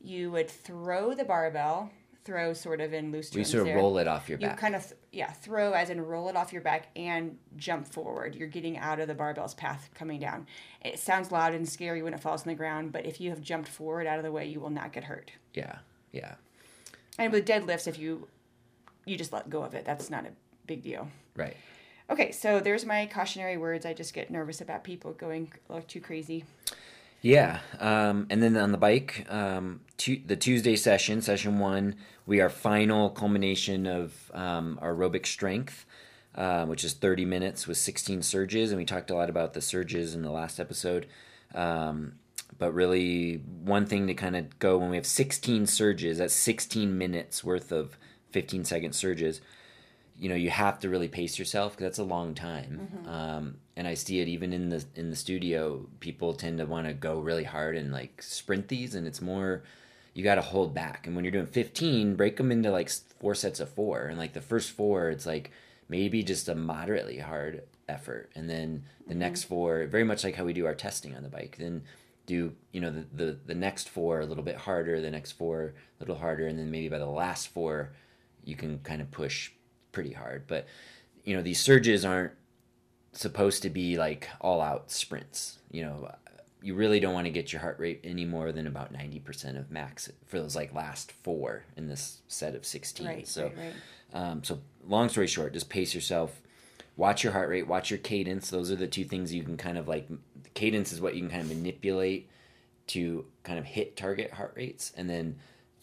Speaker 2: you would throw the barbell, throw sort of in loose
Speaker 1: you
Speaker 2: terms
Speaker 1: sort of
Speaker 2: there.
Speaker 1: roll it off your
Speaker 2: you
Speaker 1: back.
Speaker 2: You kind of yeah throw as in roll it off your back and jump forward. You're getting out of the barbell's path coming down. It sounds loud and scary when it falls on the ground but if you have jumped forward out of the way you will not get hurt.
Speaker 1: Yeah, yeah,
Speaker 2: and with deadlifts if you you just let go of it. That's not a big deal
Speaker 1: right.
Speaker 2: okay so there's my cautionary words i just get nervous about people going a little too crazy
Speaker 1: Yeah, um, and then on the bike, um, tu- the Tuesday session, session one, we are final culmination of um, our aerobic strength, um, which is 30 minutes with 16 surges, and we talked a lot about the surges in the last episode. Um, but really, one thing to kind of go when we have 16 surges, that's 16 minutes worth of 15 second surges you know you have to really pace yourself because that's a long time. Um, and i see it even in the in the studio. People tend to want to go really hard and like sprint these and it's more you got to hold back. And when you're doing 15 break them into like four sets of four. And like the first four it's like maybe just a moderately hard effort. And then the next four very much like how we do our testing on the bike then do you know the, the the next four a little bit harder the next four a little harder and then maybe by the last four you can kind of push pretty hard. But you know, these surges aren't supposed to be like all out sprints. You know, you really don't want to get your heart rate any more than about 90% of max for those like last four in this set of 16.
Speaker 2: right
Speaker 1: so
Speaker 2: right, right.
Speaker 1: um, so long story short, just pace yourself. Watch your heart rate. Watch your cadence. Those are the two things you can kind of like. Cadence is what you can kind of manipulate to kind of hit target heart rates, and then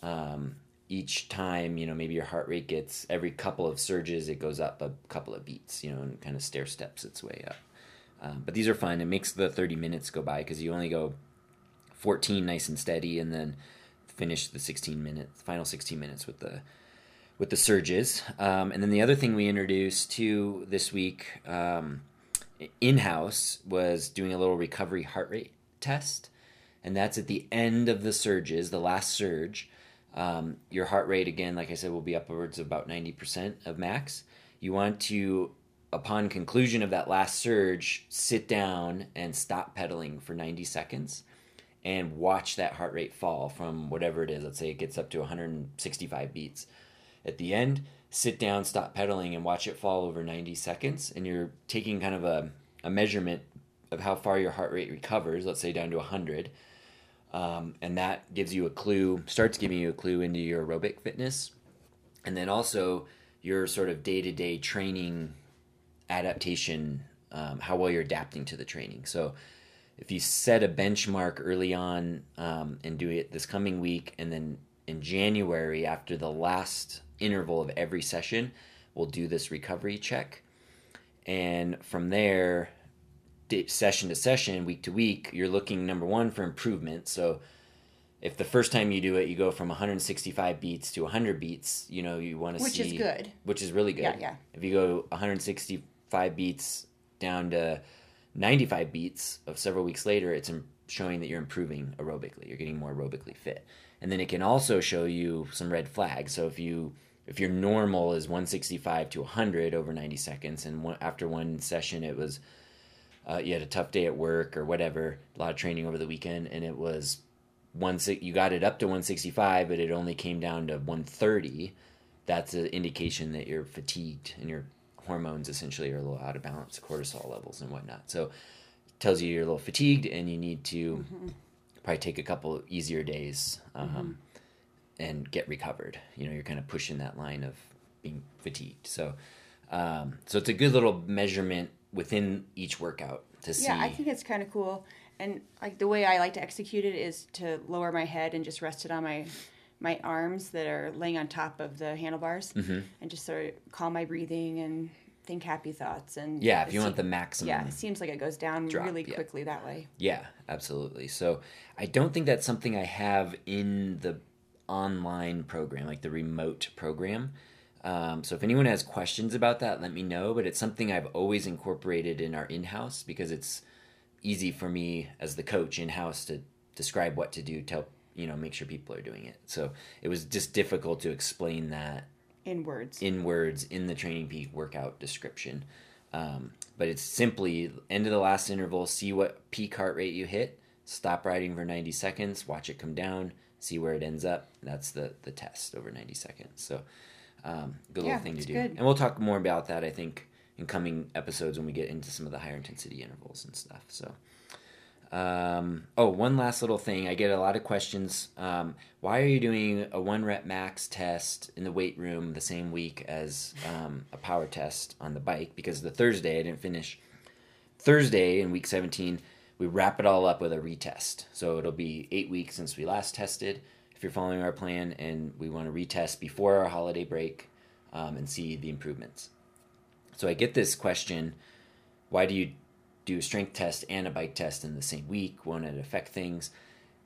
Speaker 1: um, each time, you know, maybe your heart rate gets every couple of surges, it goes up a couple of beats, you know, and kind of stair steps its way up. Um, but these are fun. It makes the 30 minutes go by because you only go 14 nice and steady, and then finish the 16 minutes, final 16 minutes with the with the surges. Um, and then the other thing we introduced to this week um, in house was doing a little recovery heart rate test. And that's at the end of the surges, the last surge. Um, your heart rate, again, like I said, will be upwards of about 90% of max. You want to, upon conclusion of that last surge, sit down and stop pedaling for 90 seconds and watch that heart rate fall from whatever it is. Let's say it gets up to 165 beats. At the end, sit down, stop pedaling, and watch it fall over 90 seconds. And you're taking kind of a, a measurement of how far your heart rate recovers, let's say down to 100. Um, and that gives you a clue, starts giving you a clue into your aerobic fitness. And then also your sort of day to day training adaptation, um, how well you're adapting to the training. So if you set a benchmark early on um, and do it this coming week, and then in January, after the last interval of every session, we'll do this recovery check. And from there, session to session, week to week, you're looking number one for improvement. So if the first time you do it, you go from 165 beats to 100 beats, you know, you want to see.
Speaker 2: Which is good.
Speaker 1: Which is really good.
Speaker 2: Yeah, yeah.
Speaker 1: If you go 165 beats down to 95 beats of several weeks later, it's showing that you're improving aerobically. You're getting more aerobically fit. And then it can also show you some red flags. So if you if your normal is 165 to 100 over 90 seconds, and one, after one session it was uh, you had a tough day at work or whatever, a lot of training over the weekend, and it was one you got it up to 165, but it only came down to 130. That's an indication that you're fatigued and your hormones essentially are a little out of balance, cortisol levels and whatnot. So it tells you you're a little fatigued and you need to probably take a couple easier days um, and get recovered. You know, you're kind of pushing that line of being fatigued. So, um, so it's a good little measurement within each workout to see.
Speaker 2: Yeah, I think it's kind of cool. And like the way I like to execute it is to lower my head and just rest it on my my arms that are laying on top of the handlebars
Speaker 1: Mm-hmm.
Speaker 2: and just sort of calm my breathing and think happy thoughts and
Speaker 1: Yeah, if you want the maximum.
Speaker 2: yeah it seems like it goes down
Speaker 1: drop,
Speaker 2: really
Speaker 1: yeah.
Speaker 2: quickly that way
Speaker 1: Yeah, absolutely. So I don't think that's something I have in the online program, like the remote program. Um, so if anyone has questions about that, let me know. But it's something I've always incorporated in our in-house because it's easy for me as the coach in-house to describe what to do, tell you know, make sure people are doing it. So it was just difficult to explain that
Speaker 2: in words
Speaker 1: in words in the training peak workout description. Um, but it's simply end of the last interval, see what peak heart rate you hit, stop riding for 90 seconds, watch it come down, see where it ends up. That's the, the test over 90 seconds. So, um, good
Speaker 2: Yeah,
Speaker 1: little thing to do.
Speaker 2: good.
Speaker 1: And we'll talk more about that, I think, in coming episodes when we get into some of the higher intensity intervals and stuff. So, um, oh, one last little thing. I get a lot of questions. Um, why are you doing a one rep max test in the weight room the same week as um, a power test on the bike? Because the Thursday I didn't finish. Thursday in week 17, we wrap it all up with a retest. So it'll be eight weeks since we last tested. If you're following our plan, and we want to retest before our holiday break um, and see the improvements. So I get this question why do you do a strength test and a bike test in the same week? Won't it affect things?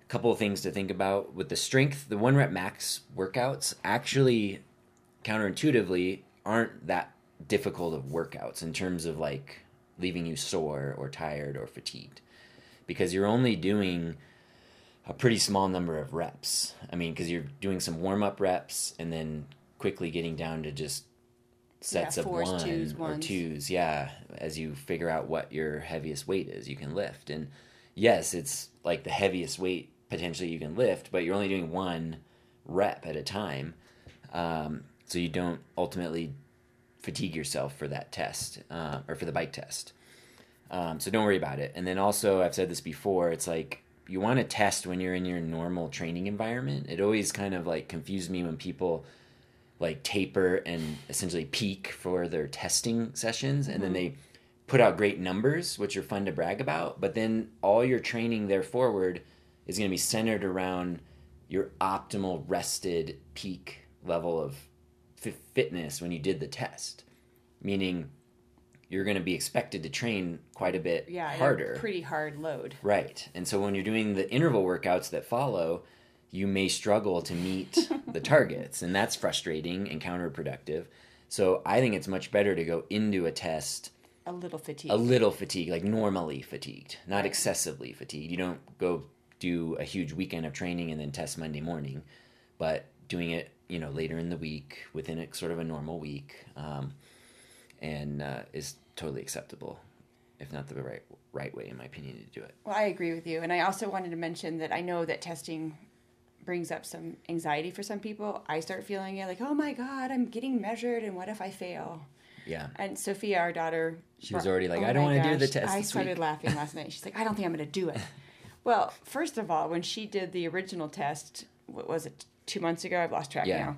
Speaker 1: A couple of things to think about with the strength, the one rep max workouts actually counterintuitively aren't that difficult of workouts in terms of like leaving you sore or tired or fatigued because you're only doing a pretty small number of reps. I mean, because you're doing some warm up reps and then quickly getting down to just sets
Speaker 2: Yeah,
Speaker 1: of
Speaker 2: fours,
Speaker 1: one
Speaker 2: twos,
Speaker 1: or
Speaker 2: ones.
Speaker 1: twos. Yeah, as you figure out what your heaviest weight is, you can lift. And yes, it's like the heaviest weight potentially you can lift, but you're only doing one rep at a time, um, so you don't ultimately fatigue yourself for that test uh, or for the bike test. Um, so don't worry about it. And then also, I've said this before. It's like you want to test when you're in your normal training environment. It always kind of like confused me when people like taper and essentially peak for their testing sessions, and then mm-hmm. they put out great numbers, which are fun to brag about. But then all your training there forward is going to be centered around your optimal rested peak level of fi- fitness when you did the test, meaning you're going to be expected to train quite a bit
Speaker 2: yeah
Speaker 1: harder.
Speaker 2: pretty hard load
Speaker 1: Right. And so when you're doing the interval workouts that follow, you may struggle to meet the targets, and that's frustrating and counterproductive. So I think it's much better to go into a test
Speaker 2: a little fatigued
Speaker 1: a little fatigued, like normally fatigued, not
Speaker 2: Right.
Speaker 1: excessively fatigued. You don't go do a huge weekend of training and then test Monday morning, but doing it, you know, later in the week within a sort of a normal week, um, and uh, is totally acceptable, if not the right right way, in my opinion, to do it.
Speaker 2: Well, I agree with you. And I also wanted to mention that I know that testing brings up some anxiety for some people. I start feeling it like, oh my God, I'm getting measured, and what if I fail?
Speaker 1: Yeah.
Speaker 2: And Sophia, our daughter,
Speaker 1: She was already like,
Speaker 2: oh
Speaker 1: I don't want to do the test
Speaker 2: I started
Speaker 1: week.
Speaker 2: laughing last night. She's like, I don't think I'm going to do it. Well, first of all, when she did the original test, what was it, two months ago? I've lost track
Speaker 1: Yeah.
Speaker 2: now.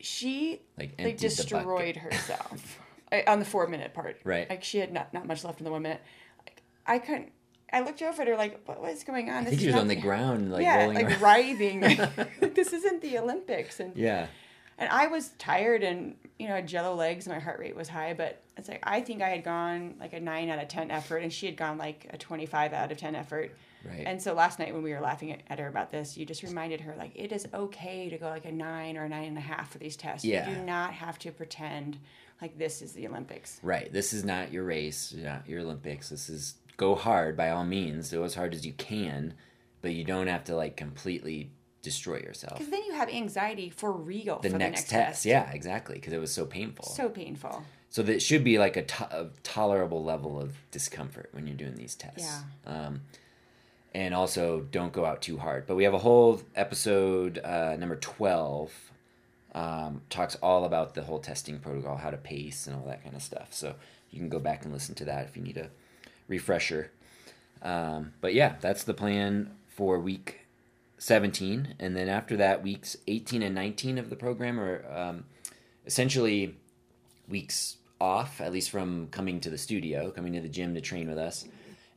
Speaker 2: She
Speaker 1: Like,
Speaker 2: like
Speaker 1: emptied the bucket.
Speaker 2: destroyed herself I- on the four minute part.
Speaker 1: Right.
Speaker 2: Like she had not, not much left in the one minute. Like, I couldn't. I looked over at her like, what was going on?
Speaker 1: I think she was on the ground, like
Speaker 2: yeah,
Speaker 1: rolling
Speaker 2: like
Speaker 1: around.
Speaker 2: writhing. Like, this isn't the Olympics, and
Speaker 1: Yeah.
Speaker 2: and I was tired and you know I had jello legs. My heart rate was high, but it's like I think I had gone like a nine out of ten effort, and she had gone like a twenty five out of ten effort.
Speaker 1: Right.
Speaker 2: And so last night when we were laughing at, at her about this, you just reminded her like it is okay to go like a nine or a nine and a half for these tests.
Speaker 1: Yeah.
Speaker 2: You do not have to pretend like this is the Olympics.
Speaker 1: Right. This is not your race, not your Olympics. This is go hard by all means. Go as hard as you can, but you don't have to like completely destroy yourself.
Speaker 2: Because then you have anxiety for real
Speaker 1: The
Speaker 2: for
Speaker 1: next,
Speaker 2: the next
Speaker 1: test. Yeah, exactly. Because it was so painful. So,
Speaker 2: painful.
Speaker 1: So that it should be like a, to- a tolerable level of discomfort when you're doing these tests.
Speaker 2: Yeah.
Speaker 1: Um, and also, don't go out too hard. But we have a whole episode, uh, number 12, um, talks all about the whole testing protocol, how to pace, and all that kind of stuff. So you can go back and listen to that if you need a refresher. Um, but yeah, that's the plan for week 17. And then after that, weeks 18 and 19 of the program are um, essentially weeks off, at least from coming to the studio, coming to the gym to train with us.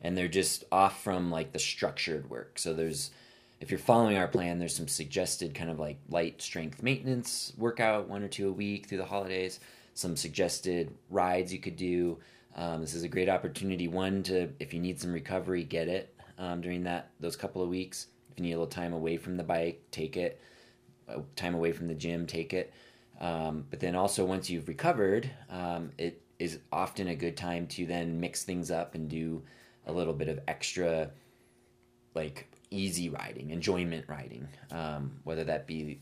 Speaker 1: And they're just off from like the structured work. So there's if you're following our plan, there's some suggested kind of like light strength maintenance workout, one or two a week through the holidays. Some suggested rides you could do. Um, this is a great opportunity. One to, if you need some recovery, get it um, during that those couple of weeks. If you need a little time away from the bike, take it. Uh, time away from the gym, take it. Um, but then also once you've recovered, um, it is often a good time to then mix things up and do a little bit of extra, like easy riding, enjoyment riding, um, whether that be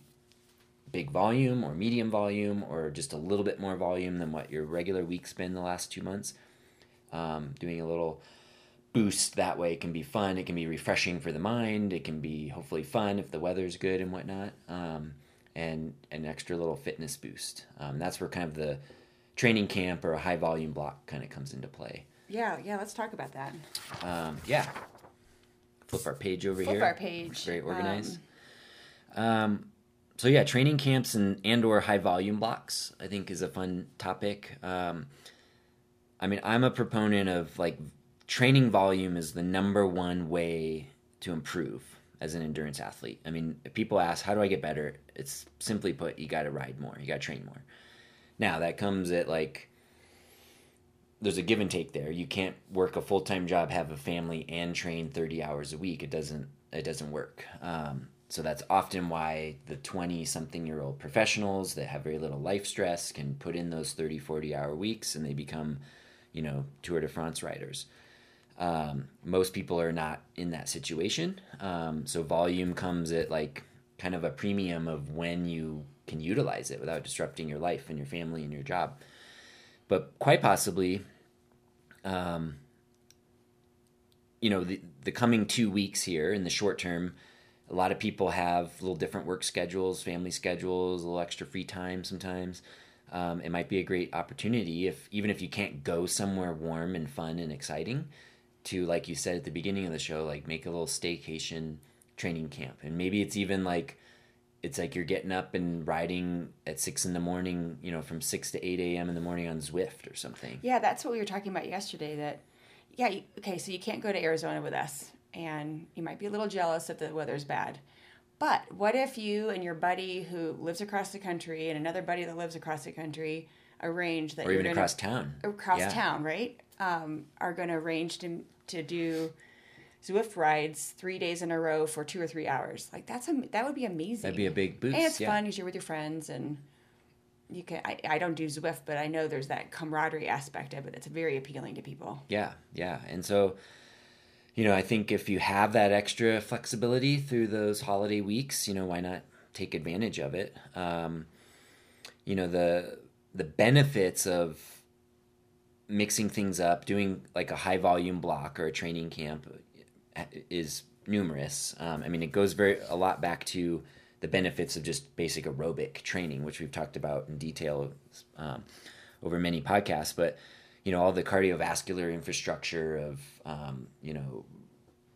Speaker 1: big volume or medium volume or just a little bit more volume than what your regular week's been the last two months. Um, doing a little boost that way can be fun. It can be refreshing for the mind. It can be hopefully fun if the weather's good and whatnot. Um, and an extra little fitness boost. Um, that's where kind of the training camp or a high volume block kind of comes into play.
Speaker 2: Yeah, yeah. Let's talk about that.
Speaker 1: Um, yeah. Flip our page over
Speaker 2: Flip
Speaker 1: here.
Speaker 2: our page.
Speaker 1: Very organized. Um, so yeah, training camps and and or high volume blocks I think is a fun topic. Um, I mean, I'm a proponent of like training volume is the number one way to improve as an endurance athlete. I mean, if people ask, how do I get better? It's simply put, you got to ride more, you got to train more. Now, that comes at like, there's a give and take there. You can't work a full time job, have a family, and train 30 hours a week. It doesn't, it doesn't work. Um, so that's often why the 20 something year old professionals that have very little life stress can put in those 30, 40 hour weeks and they become, you know, Tour de France riders. Um, most people are not in that situation. Um, so volume comes at like kind of a premium of when you can utilize it without disrupting your life and your family and your job. But quite possibly, um, you know, the, the coming two weeks here in the short term, a lot of people have little different work schedules, family schedules, a little extra free time sometimes. Um, it might be a great opportunity if even if you can't go somewhere warm and fun and exciting, to like you said at the beginning of the show, like make a little staycation training camp, and maybe it's even like it's like you're getting up and riding at six in the morning, you know, from six to eight a.m. in the morning on Zwift or something.
Speaker 2: Yeah, that's what we were talking about yesterday. That, yeah, you, okay, so you can't go to Arizona with us, and you might be a little jealous if the weather's bad. But what if you and your buddy who lives across the country and another buddy that lives across the country arrange that
Speaker 1: or
Speaker 2: you're
Speaker 1: even across town.
Speaker 2: across
Speaker 1: Yeah.
Speaker 2: town, right? Um, are going to arrange to to do Zwift rides three days in a row for two or three hours. Like that's a that would be amazing.
Speaker 1: That'd be a big boost.
Speaker 2: and it's
Speaker 1: yeah.
Speaker 2: fun because you're with your friends and you can. I, I don't do Zwift, but I know there's that camaraderie aspect of it that's very appealing to people.
Speaker 1: Yeah, yeah. And so, you know, I think if you have that extra flexibility through those holiday weeks, you know, why not take advantage of it? Um, you know, the the benefits of mixing things up, doing like a high volume block or a training camp is numerous. Um, I mean, it goes very a lot back to the benefits of just basic aerobic training, which we've talked about in detail um, over many podcasts. But you know, all the cardiovascular infrastructure of um, you know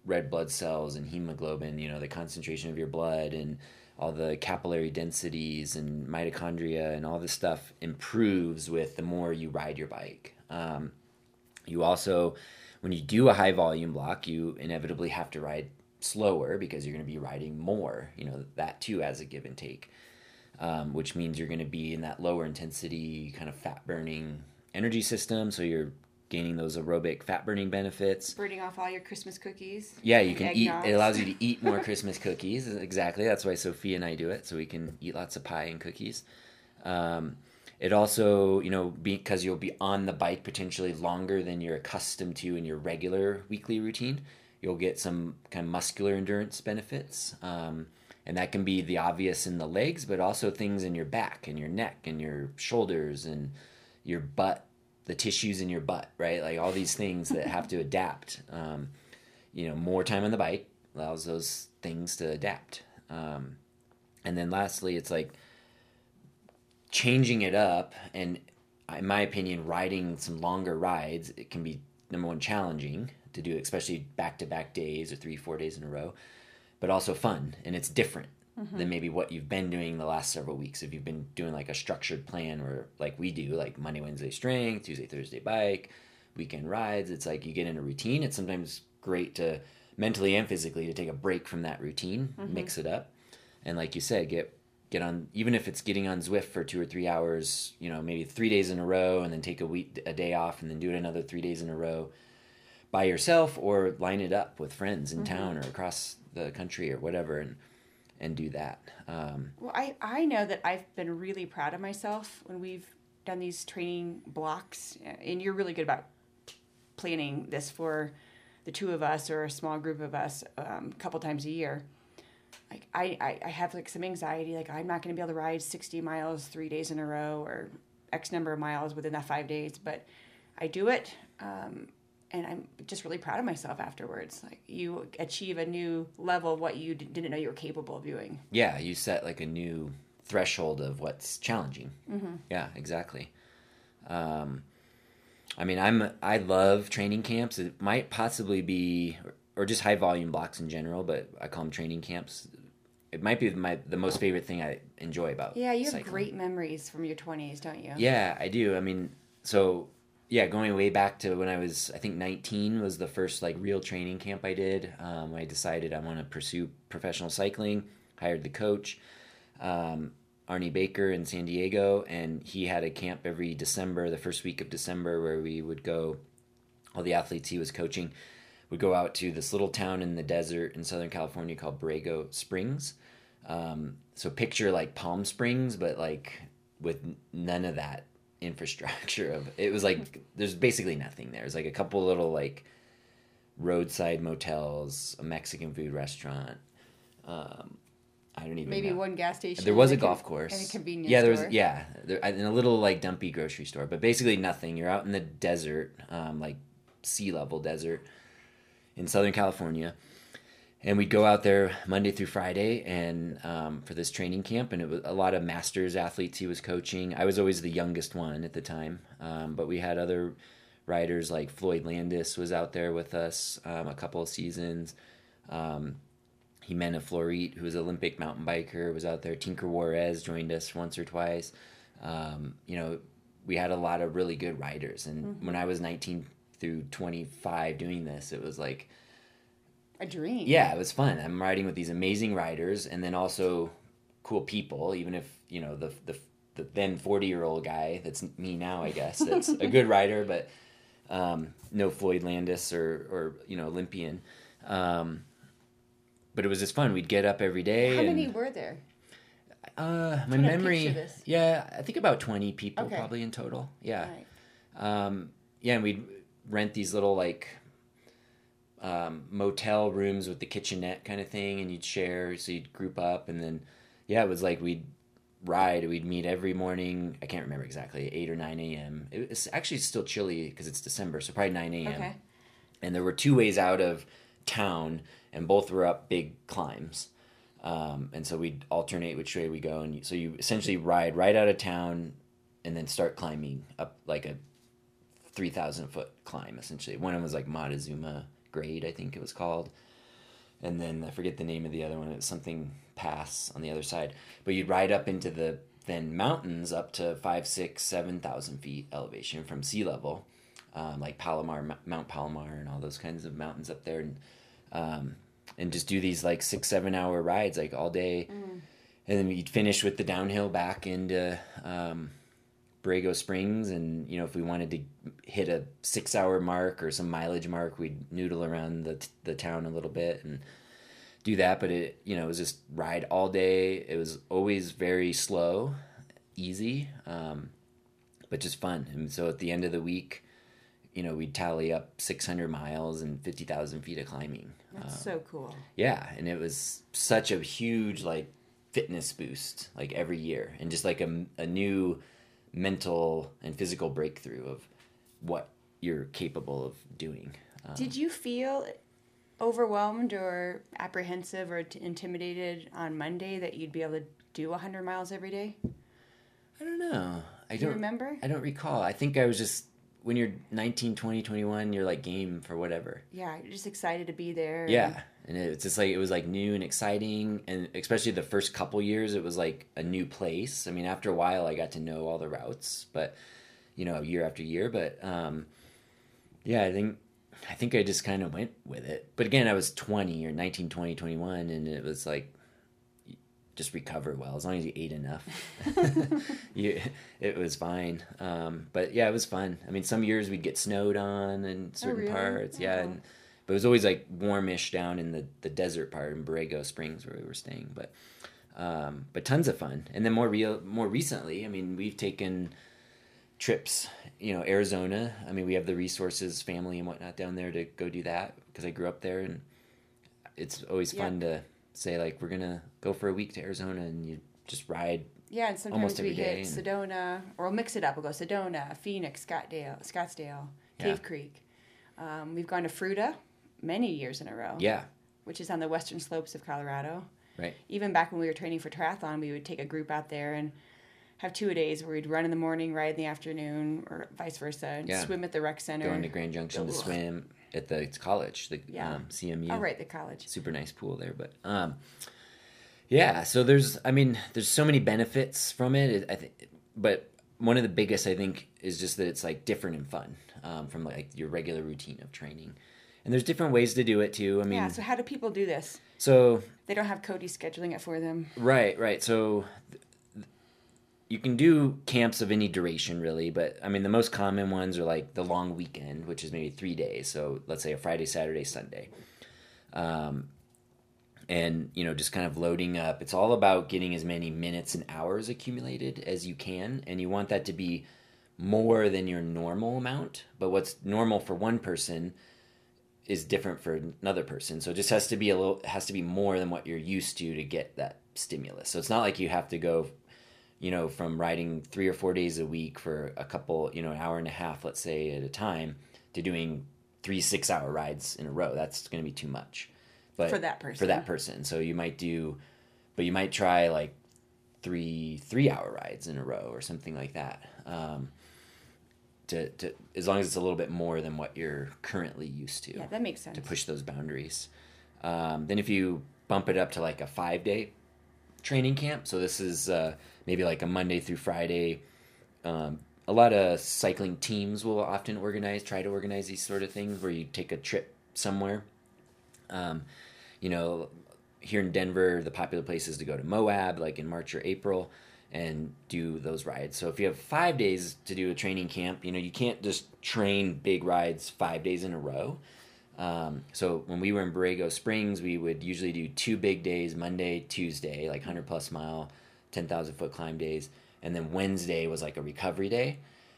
Speaker 1: red blood cells and hemoglobin, you know, the concentration of your blood and all the capillary densities and mitochondria and all this stuff improves with the more you ride your bike. Um, you also, when you do a high volume block, you inevitably have to ride slower because you're going to be riding more. You know, that too as a give and take, um, which means you're going to be in that lower intensity kind of fat burning energy system. So you're gaining those aerobic fat burning benefits.
Speaker 2: Burning off all your Christmas cookies.
Speaker 1: Yeah, you can eat. It allows you to eat more Christmas cookies. Exactly. That's why Sophie and I do it, so we can eat lots of pie and cookies. Um, it also, you know, because you'll be on the bike potentially longer than you're accustomed to in your regular weekly routine, you'll get some kind of muscular endurance benefits. Um, and that can be the obvious in the legs, but also things in your back and your neck and your shoulders and your butt, the tissues in your butt, right? Like all these things that have to adapt. Um, you know, more time on the bike allows those things to adapt. Um, and then lastly, it's like changing it up and in my opinion riding some longer rides it can be number one challenging to do especially back to back days or three four days in a row but also fun and it's different than maybe what you've been doing the last several weeks. If you've been doing like a structured plan or like we do like monday wednesday strength tuesday thursday bike weekend rides it's like you get in a routine. It's sometimes great to mentally and physically to take a break from that routine,
Speaker 2: Mm-hmm.
Speaker 1: mix it up, and like you said, get get on even if it's getting on Zwift for two or three hours, you know, maybe three days in a row, and then take a week a day off, and then do it another three days in a row by yourself, or line it up with friends in town or across the country or whatever, and and do that. Um,
Speaker 2: Well, I, I know that I've been really proud of myself when we've done these training blocks, and you're really good about planning this for the two of us or a small group of us um, a couple times a year. Like I, I, I have like some anxiety, like I'm not going to be able to ride 60 miles three days in a row or X number of miles within that five days, but I do it. Um, and I'm just really proud of myself afterwards. Like you achieve a new level of what you d- didn't know you were capable of doing.
Speaker 1: yeah, you set like a new threshold of what's challenging. Mm-hmm. Yeah, exactly. Um, I mean, I'm I love training camps. It might possibly be, or just high volume blocks in general, but I call them training camps. It might be my the most favorite thing I enjoy about.
Speaker 2: Yeah, you have
Speaker 1: cycling.
Speaker 2: great memories from your 20s, don't you?
Speaker 1: Yeah, I do. I mean, so yeah, going way back to when I was, I think 19 was the first like real training camp I did. Um, I decided I want to pursue professional cycling. Hired the coach, um, Arnie Baker in San Diego, and he had a camp every December, the first week of December, where we would go. All the athletes he was coaching would go out to this little town in the desert in Southern California called Borrego Springs. Um, so picture like Palm Springs, but like with none of that infrastructure of it was like there's basically nothing there. It's like a couple little like roadside motels, a Mexican food restaurant. Um, I don't even
Speaker 2: Maybe
Speaker 1: know.
Speaker 2: one gas station.
Speaker 1: There was a
Speaker 2: con-
Speaker 1: golf course
Speaker 2: And a convenience store.
Speaker 1: Yeah, there
Speaker 2: store.
Speaker 1: was. Yeah, there, and a little like dumpy grocery store, but basically nothing. You're out in the desert, um, like sea level desert in Southern California, and we'd go out there Monday through Friday, and um, for this training camp, and it was a lot of masters athletes he was coaching. I was always the youngest one at the time, um, but we had other riders like Floyd Landis was out there with us um, a couple of seasons. Um, Jimena Florit, who was an Olympic mountain biker, was out there. Tinker Juarez joined us once or twice. Um, you know, we had a lot of really good riders. And when I was 19 through 25 doing this, it was like,
Speaker 2: a dream.
Speaker 1: yeah, it was fun. I'm riding with these amazing riders and then also cool people, even if, you know, the, the, the then 40 year old guy, that's me now, I guess, that's a good rider, but um, no Floyd Landis or, or, you know, Olympian. Um, but it was just fun. We'd get up every day.
Speaker 2: How
Speaker 1: and,
Speaker 2: many were there?
Speaker 1: Uh, my memory. Yeah, I think about 20 people
Speaker 2: Okay.
Speaker 1: probably in total. Yeah.
Speaker 2: Right.
Speaker 1: Um, yeah, and we'd rent these little like um, motel rooms with the kitchenette kind of thing, and you'd share. So you'd group up, and then yeah, it was like we'd ride. We'd meet every morning. I can't remember exactly, eight or nine a.m. It was actually still chilly because it's December, so probably nine a.m.
Speaker 2: Okay.
Speaker 1: And there were two ways out of town, and both were up big climbs. Um, and so we'd alternate which way we go, and you, so you essentially ride right out of town, and then start climbing up like a three thousand foot climb. Essentially, one of them was like Montezuma grade, I think it was called, and then I forget the name of the other one. It was something pass on the other side. But you'd ride up into the then mountains up to five, six, seven thousand feet elevation from sea level, um, like Palomar, M- Mount Palomar, and all those kinds of mountains up there, and um, and just do these like six, seven hour rides like all day, and then we'd finish with the downhill back into um, Borrego Springs, and you know if we wanted to hit a six hour mark or some mileage mark, we'd noodle around the the town a little bit and do that. But it you know it was just ride all day. It was always very slow, easy, um, but just fun. And so at the end of the week, you know we'd tally up six hundred miles and fifty thousand feet of climbing.
Speaker 2: That's so cool.
Speaker 1: Yeah, and it was such a huge like fitness boost like every year, and just like a, a new mental and physical breakthrough of what you're capable of doing. Um,
Speaker 2: Did you feel overwhelmed or apprehensive or t- intimidated on Monday that you'd be able to do 100 miles every day?
Speaker 1: I don't know. I
Speaker 2: do
Speaker 1: don't
Speaker 2: remember?
Speaker 1: I don't recall. I think I was just when you're 19, 20, 21, you're like game for whatever.
Speaker 2: Yeah, you're just excited to be there.
Speaker 1: Yeah, and it's just like it was like new and exciting, and especially the first couple years, it was like a new place. I mean, after a while, I got to know all the routes, but you know, year after year. But um, yeah, I think I think I just kind of went with it. But again, I was 20 or 19, 20, 21, and it was like just recover well as long as you ate enough. you, it was fine. Um, but yeah, it was fun. I mean, some years we'd get snowed on in certain
Speaker 2: really?
Speaker 1: parts. Yeah,
Speaker 2: Oh.
Speaker 1: and, but it was always like warmish down in the, the desert part in Borrego Springs where we were staying. But um, but tons of fun. And then more real more recently, I mean, we've taken trips. You know, Arizona. I mean, we have the resources, family and whatnot down there to go do that because I grew up there, and it's always
Speaker 2: Yeah.
Speaker 1: fun to say like we're gonna go for a week to Arizona and you just ride.
Speaker 2: Yeah, and sometimes
Speaker 1: Almost
Speaker 2: we hit Sedona, or we'll mix it up. We'll go Sedona, Phoenix, Scottsdale, Scottsdale,
Speaker 1: Yeah.
Speaker 2: Cave Creek. Um, we've gone to Fruita many years in a row,
Speaker 1: Yeah,
Speaker 2: which is on the western slopes of Colorado.
Speaker 1: right.
Speaker 2: Even back when we were training for triathlon, we would take a group out there and have two a days where we'd run in the morning, ride in the afternoon, or vice versa, and
Speaker 1: Yeah.
Speaker 2: swim at the rec center.
Speaker 1: Going to Grand Junction to swim at the college, the
Speaker 2: Yeah.
Speaker 1: um, CMU.
Speaker 2: Oh, right, the college.
Speaker 1: super nice pool there but um yeah so there's i mean there's so many benefits from it, it i think but one of the biggest i think is just that it's like different and fun um, from like your regular routine of training and there's different ways to do it too i mean
Speaker 2: yeah, so how do people do this?
Speaker 1: so
Speaker 2: They don't have Cody scheduling it for them.
Speaker 1: Right, right. So th- th- you can do camps of any duration, really, but I mean, the most common ones are like the long weekend, which is maybe three days. So let's say a Friday, Saturday, Sunday. Um, and, you know, just kind of loading up. It's all about getting as many minutes and hours accumulated as you can. And you want that to be more than your normal amount. But what's normal for one person is different for another person. So it just has to be a little has to be more than what you're used to to get that stimulus. So it's not like you have to go you know from riding 3 or 4 days a week for a couple, you know, an hour and a half let's say at a time to doing 3 6-hour rides in a row. That's going to be too much. But
Speaker 2: For that person.
Speaker 1: For that person. So you might do but you might try like 3 3-hour rides in a row or something like that. Um to, to as long as it's a little bit more than what you're currently used to
Speaker 2: Yeah, that makes sense.
Speaker 1: to push those boundaries. Um, then if you bump it up to like a five day training camp, so this is uh, maybe like a Monday through Friday. Um, a lot of cycling teams will often organize, try to organize these sort of things where you take a trip somewhere. Um, you know, here in Denver, the popular place is to go to Moab, like in March or April, and do those rides. So if you have five days to do a training camp, you know, you can't just train big rides five days in a row. Um, so when we were in Borrego Springs, we would usually do two big days, Monday, Tuesday, like 100 plus mile, 10,000 foot climb days. And then Wednesday was like a recovery day,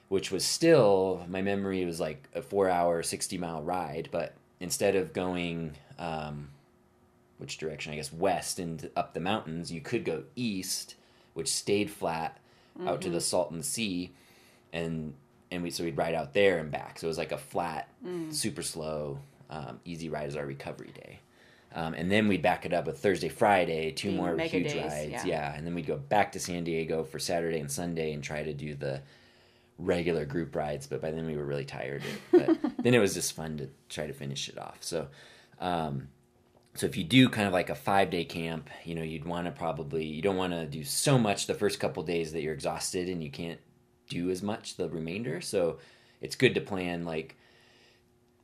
Speaker 1: which was still, my memory was like a four hour, 60 mile ride. But instead of going, um, which direction, I guess, west and up the mountains, you could go east, which stayed flat out to the Salton Sea. And and we so we'd ride out there and back. So it was like a flat, super slow, um, easy ride as our recovery day. Um, and then we'd back it up with Thursday, Friday, two
Speaker 2: Being
Speaker 1: more huge
Speaker 2: days,
Speaker 1: rides.
Speaker 2: yeah.
Speaker 1: Yeah. And then we'd go back to San Diego for Saturday and Sunday and try to do the regular group rides. But by then we were really tired. But then it was just fun to try to finish it off. So, um, so if you do kind of like a five day camp, you know, you'd want to probably, you don't want to do so much the first couple days that you're exhausted and you can't do as much the remainder. So it's good to plan like,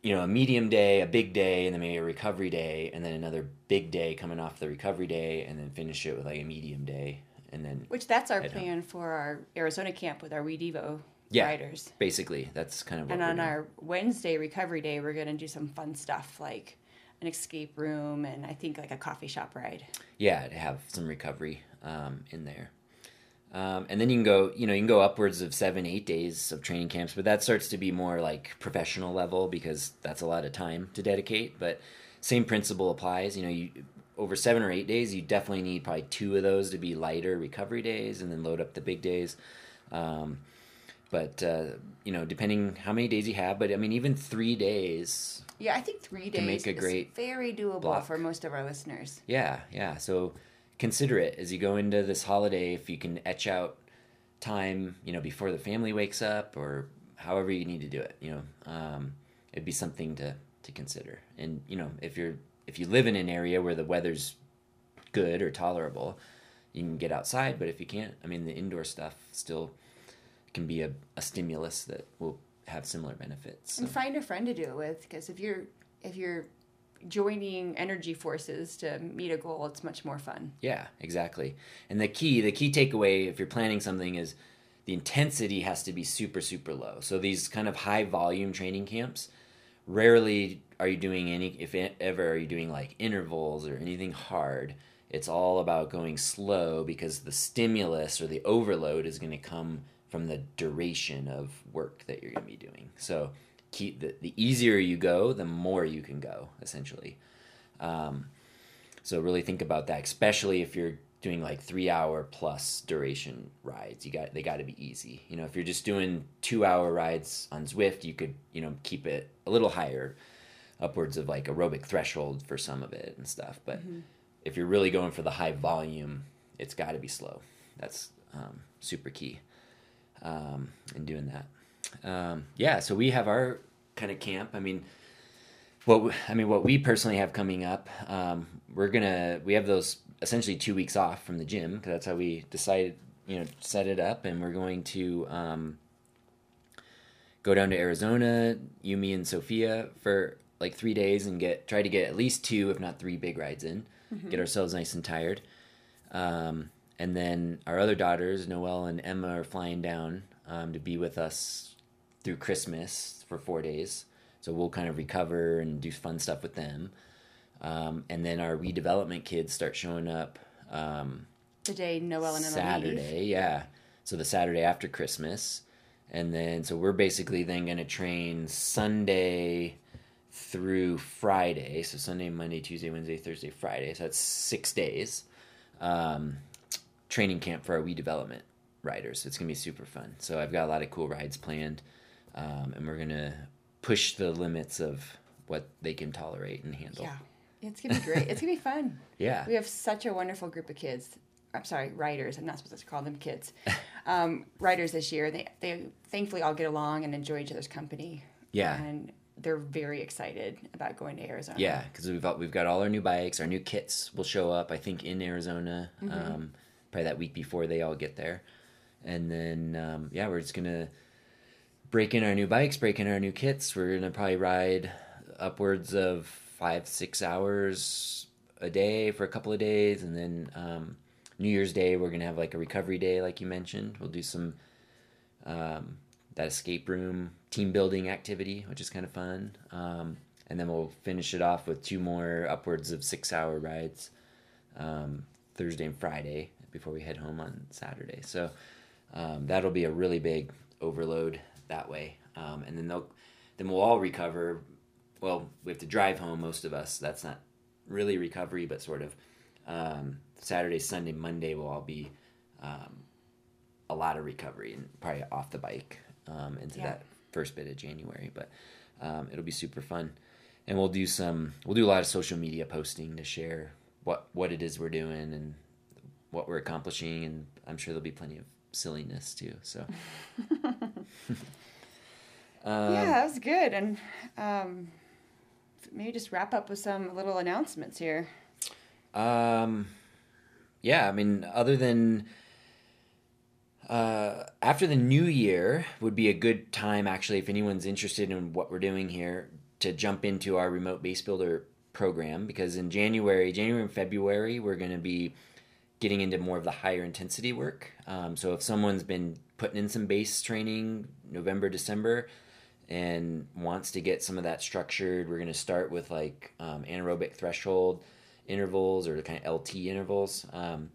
Speaker 1: you know, a medium day, a big day, and then maybe a recovery day, and then another big day coming off the recovery day, and then finish it with like a medium day, and then
Speaker 2: Which that's our plan for our Arizona camp with our WE Devo
Speaker 1: Yeah.
Speaker 2: riders.
Speaker 1: basically that's kind of what
Speaker 2: And on our Wednesday recovery day, we're going to do some fun stuff like an escape room and I think like a coffee shop ride.
Speaker 1: yeah to have some recovery um, in there. Um, and then you can go you know you can go upwards of seven eight days of training camps but that starts to be more like professional level because that's a lot of time to dedicate. But same principle applies you know you over seven or eight days you definitely need probably two of those to be lighter recovery days and then load up the big days. Um, but uh, you know depending how many days you have but i mean even three days
Speaker 2: Yeah, I think three days
Speaker 1: make a
Speaker 2: is
Speaker 1: great
Speaker 2: very doable
Speaker 1: block.
Speaker 2: for most of our listeners.
Speaker 1: Yeah, yeah. So consider it as you go into this holiday. If you can etch out time, you know, before the family wakes up, or however you need to do it, you know, um, it'd be something to to consider. And you know, if you're if you live in an area where the weather's good or tolerable, you can get outside. But if you can't, I mean, the indoor stuff still can be a, a stimulus that will have similar benefits.
Speaker 2: And find a friend to do it with, because if you're if you're joining energy forces to meet a goal, it's much more fun.
Speaker 1: yeah, exactly. And the key, the key takeaway, if you're planning something, is the intensity has to be super, super low. So these kind of high volume training camps, rarely are you doing any, if ever, are you doing like intervals or anything hard. It's all about going slow because the stimulus or the overload is going to come from the duration of work that you're going to be doing. So keep the, the easier you go, the more you can go, essentially. Um, so really think about that, especially if you're doing like three hour plus duration rides. You got they got to be easy. You know, if you're just doing two hour rides on Zwift, you could you know keep it a little higher, upwards of like aerobic threshold for some of it and stuff. But if you're really going for the high volume, it's got to be slow. That's um, super key um, in doing that. Um, yeah, so we have our kind of camp. I mean, what w- I mean, what we personally have coming up, um, we're gonna we have those essentially two weeks off from the gym because that's how we decided, you know, set it up, and we're going to um, go down to Arizona, Yumi and Sophia for like three days and get try to get at least two, if not three, big rides in, get ourselves nice and tired. Um, and then our other daughters, Noelle and Emma, are flying down um, to be with us through Christmas for four days. So we'll kind of recover and do fun stuff with them. Um, and then our WE Development kids start showing up um,
Speaker 2: The day Noel and Emma leave.
Speaker 1: Saturday, yeah. So the Saturday after Christmas. And then, so we're basically then going to train Sunday through Friday. So Sunday, Monday, Tuesday, Wednesday, Thursday, Friday. So that's six days. Um, training camp for our WE Development riders. It's going to be super fun. So I've got a lot of cool rides planned. Um, and we're going to push the limits of what they can tolerate and handle.
Speaker 2: Yeah, it's gonna be great. it's gonna be fun.
Speaker 1: Yeah.
Speaker 2: We have such a wonderful group of kids. I'm sorry, riders. I'm not supposed to call them kids. Um, riders this year. They they thankfully all get along and enjoy each other's company.
Speaker 1: Yeah.
Speaker 2: and they're very excited about going to Arizona.
Speaker 1: Yeah, because we've got, we've got all our new bikes. Our new kits will show up, I think, in Arizona, um, probably that week before they all get there. And then, um, yeah, we're just gonna break in our new bikes, break in our new kits. We're gonna probably ride upwards of five, six hours a day for a couple of days, and then um, New Year's Day we're gonna have like a recovery day, like you mentioned. We'll do some um, that escape room team building activity, which is kind of fun. Um, and then we'll finish it off with two more upwards of six hour rides um, Thursday and Friday before we head home on Saturday. So um, that'll be a really big overload that way. Um, and then they'll then we'll all recover. Well, we have to drive home, most of us. That's not really recovery, but sort of. Um, Saturday, Sunday, Monday will all be um, a lot of recovery and probably off the bike um, into
Speaker 2: Yeah.
Speaker 1: that first bit of January. But um, it'll be super fun, and we'll do some. We'll do a lot of social media posting to share what what it is we're doing and what we're accomplishing, and I'm sure there'll be plenty of silliness too. So. Um,
Speaker 2: yeah, that was good. And um, maybe just wrap up with some little announcements here.
Speaker 1: Um, yeah, I mean, other than uh, after the new year would be a good time, actually, if anyone's interested in what we're doing here, to jump into our remote base builder program because in January, January and February, we're going to be getting into more of the higher intensity work. Um, so if someone's been putting in some base training November, December, and wants to get some of that structured, we're going to start with like um, anaerobic threshold intervals or the kind of LT intervals um,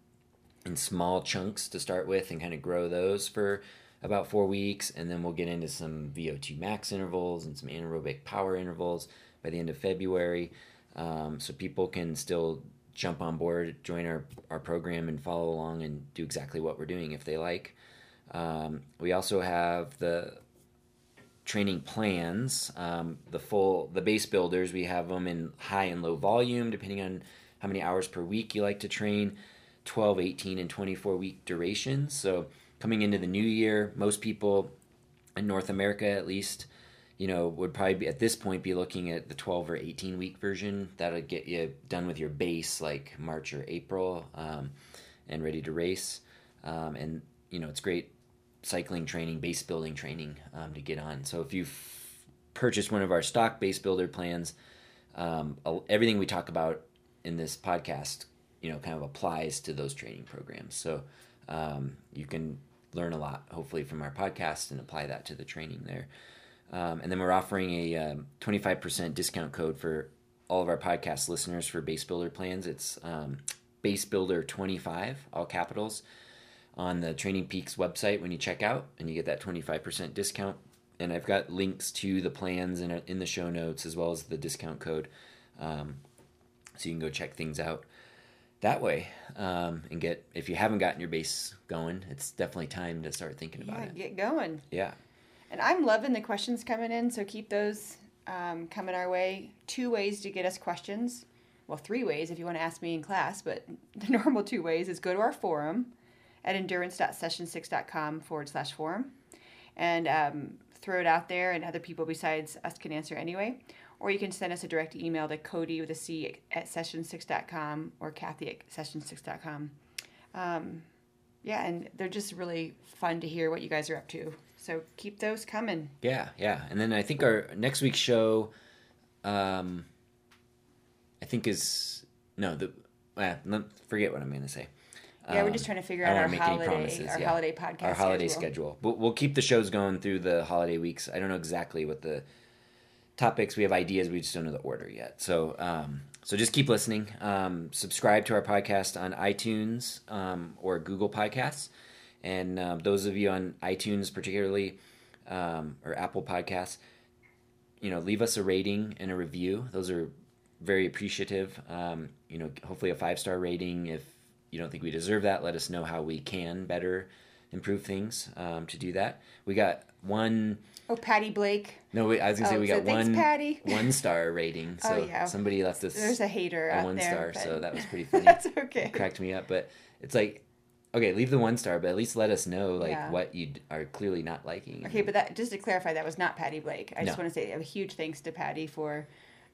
Speaker 1: in small chunks to start with and kind of grow those for about four weeks. And then we'll get into some VO2 max intervals and some anaerobic power intervals by the end of February. Um, so people can still jump on board, join our, our program, and follow along and do exactly what we're doing if they like. Um, we also have the training plans. Um, the full the base builders we have them in high and low volume depending on how many hours per week you like to train. 12, 18, and 24 week durations. So coming into the new year, most people in North America at least, you know, would probably be at this point be looking at the 12 or 18 week version. That'll get you done with your base like March or April um, and ready to race. Um, and, you know, it's great cycling training, base building training um, to get on. So if you've purchased one of our stock base builder plans, um, everything we talk about in this podcast, you know, kind of applies to those training programs. So um, you can learn a lot, hopefully, from our podcast and apply that to the training there. Um, and then we're offering a um, 25% discount code for all of our podcast listeners for Base Builder plans. It's um, Base Builder 25, all capitals, on the TrainingPeaks website when you check out, and you get that 25% discount. And I've got links to the plans in, in the show notes as well as the discount code. Um, so you can go check things out that way um, and get if you haven't gotten your base going it's definitely time to start thinking about
Speaker 2: yeah,
Speaker 1: it
Speaker 2: get going
Speaker 1: yeah
Speaker 2: and i'm loving the questions coming in so keep those um, coming our way two ways to get us questions well three ways if you want to ask me in class but the normal two ways is go to our forum at endurance.session6.com forward slash forum and um, throw it out there and other people besides us can answer anyway or you can send us a direct email to Cody with a C at session6.com or Kathy at session6.com. Um, yeah, and they're just really fun to hear what you guys are up to. So keep those coming.
Speaker 1: Yeah, yeah. And then I think our next week's show, um, I think is no the. Eh, forget what I'm going to say.
Speaker 2: Yeah, um, we're just trying to figure out our holiday, our yeah. holiday podcast,
Speaker 1: our holiday schedule. schedule. But we'll keep the shows going through the holiday weeks. I don't know exactly what the topics. We have ideas. We just don't know the order yet. So, um, so just keep listening. Um, subscribe to our podcast on iTunes um, or Google Podcasts. And um, those of you on iTunes, particularly, um, or Apple Podcasts, you know, leave us a rating and a review. Those are very appreciative. Um, you know, hopefully a five star rating. If you don't think we deserve that, let us know how we can better improve things to do that. We got one
Speaker 2: Oh, Patty Blake.
Speaker 1: No, wait, I was gonna say oh, we got so one Patty. one star rating. So oh, yeah. somebody left us.
Speaker 2: There's a hater a one
Speaker 1: there,
Speaker 2: star,
Speaker 1: so that was pretty funny.
Speaker 2: that's okay.
Speaker 1: It cracked me up, but it's like, okay, leave the one star, but at least let us know like yeah. what you are clearly not liking.
Speaker 2: Okay, but that just to clarify, that was not Patty Blake. I just want to say a huge thanks to Patty for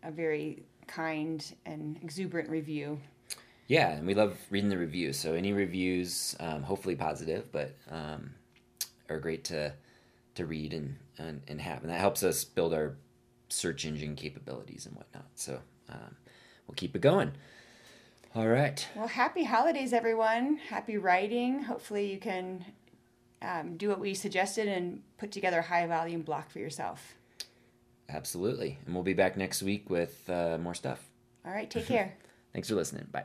Speaker 2: a very kind and exuberant review.
Speaker 1: Yeah, and we love reading the reviews. So any reviews, um, hopefully positive, but um, are great to to read and, and, and have. And that helps us build our search engine capabilities and whatnot. So um, we'll keep it going. All right.
Speaker 2: Well, happy holidays, everyone. Happy riding. Hopefully, you can um, do what we suggested and put together a high volume block for yourself.
Speaker 1: Absolutely. And we'll be back next week with uh, more stuff.
Speaker 2: All right. Take care.
Speaker 1: Thanks for listening. Bye.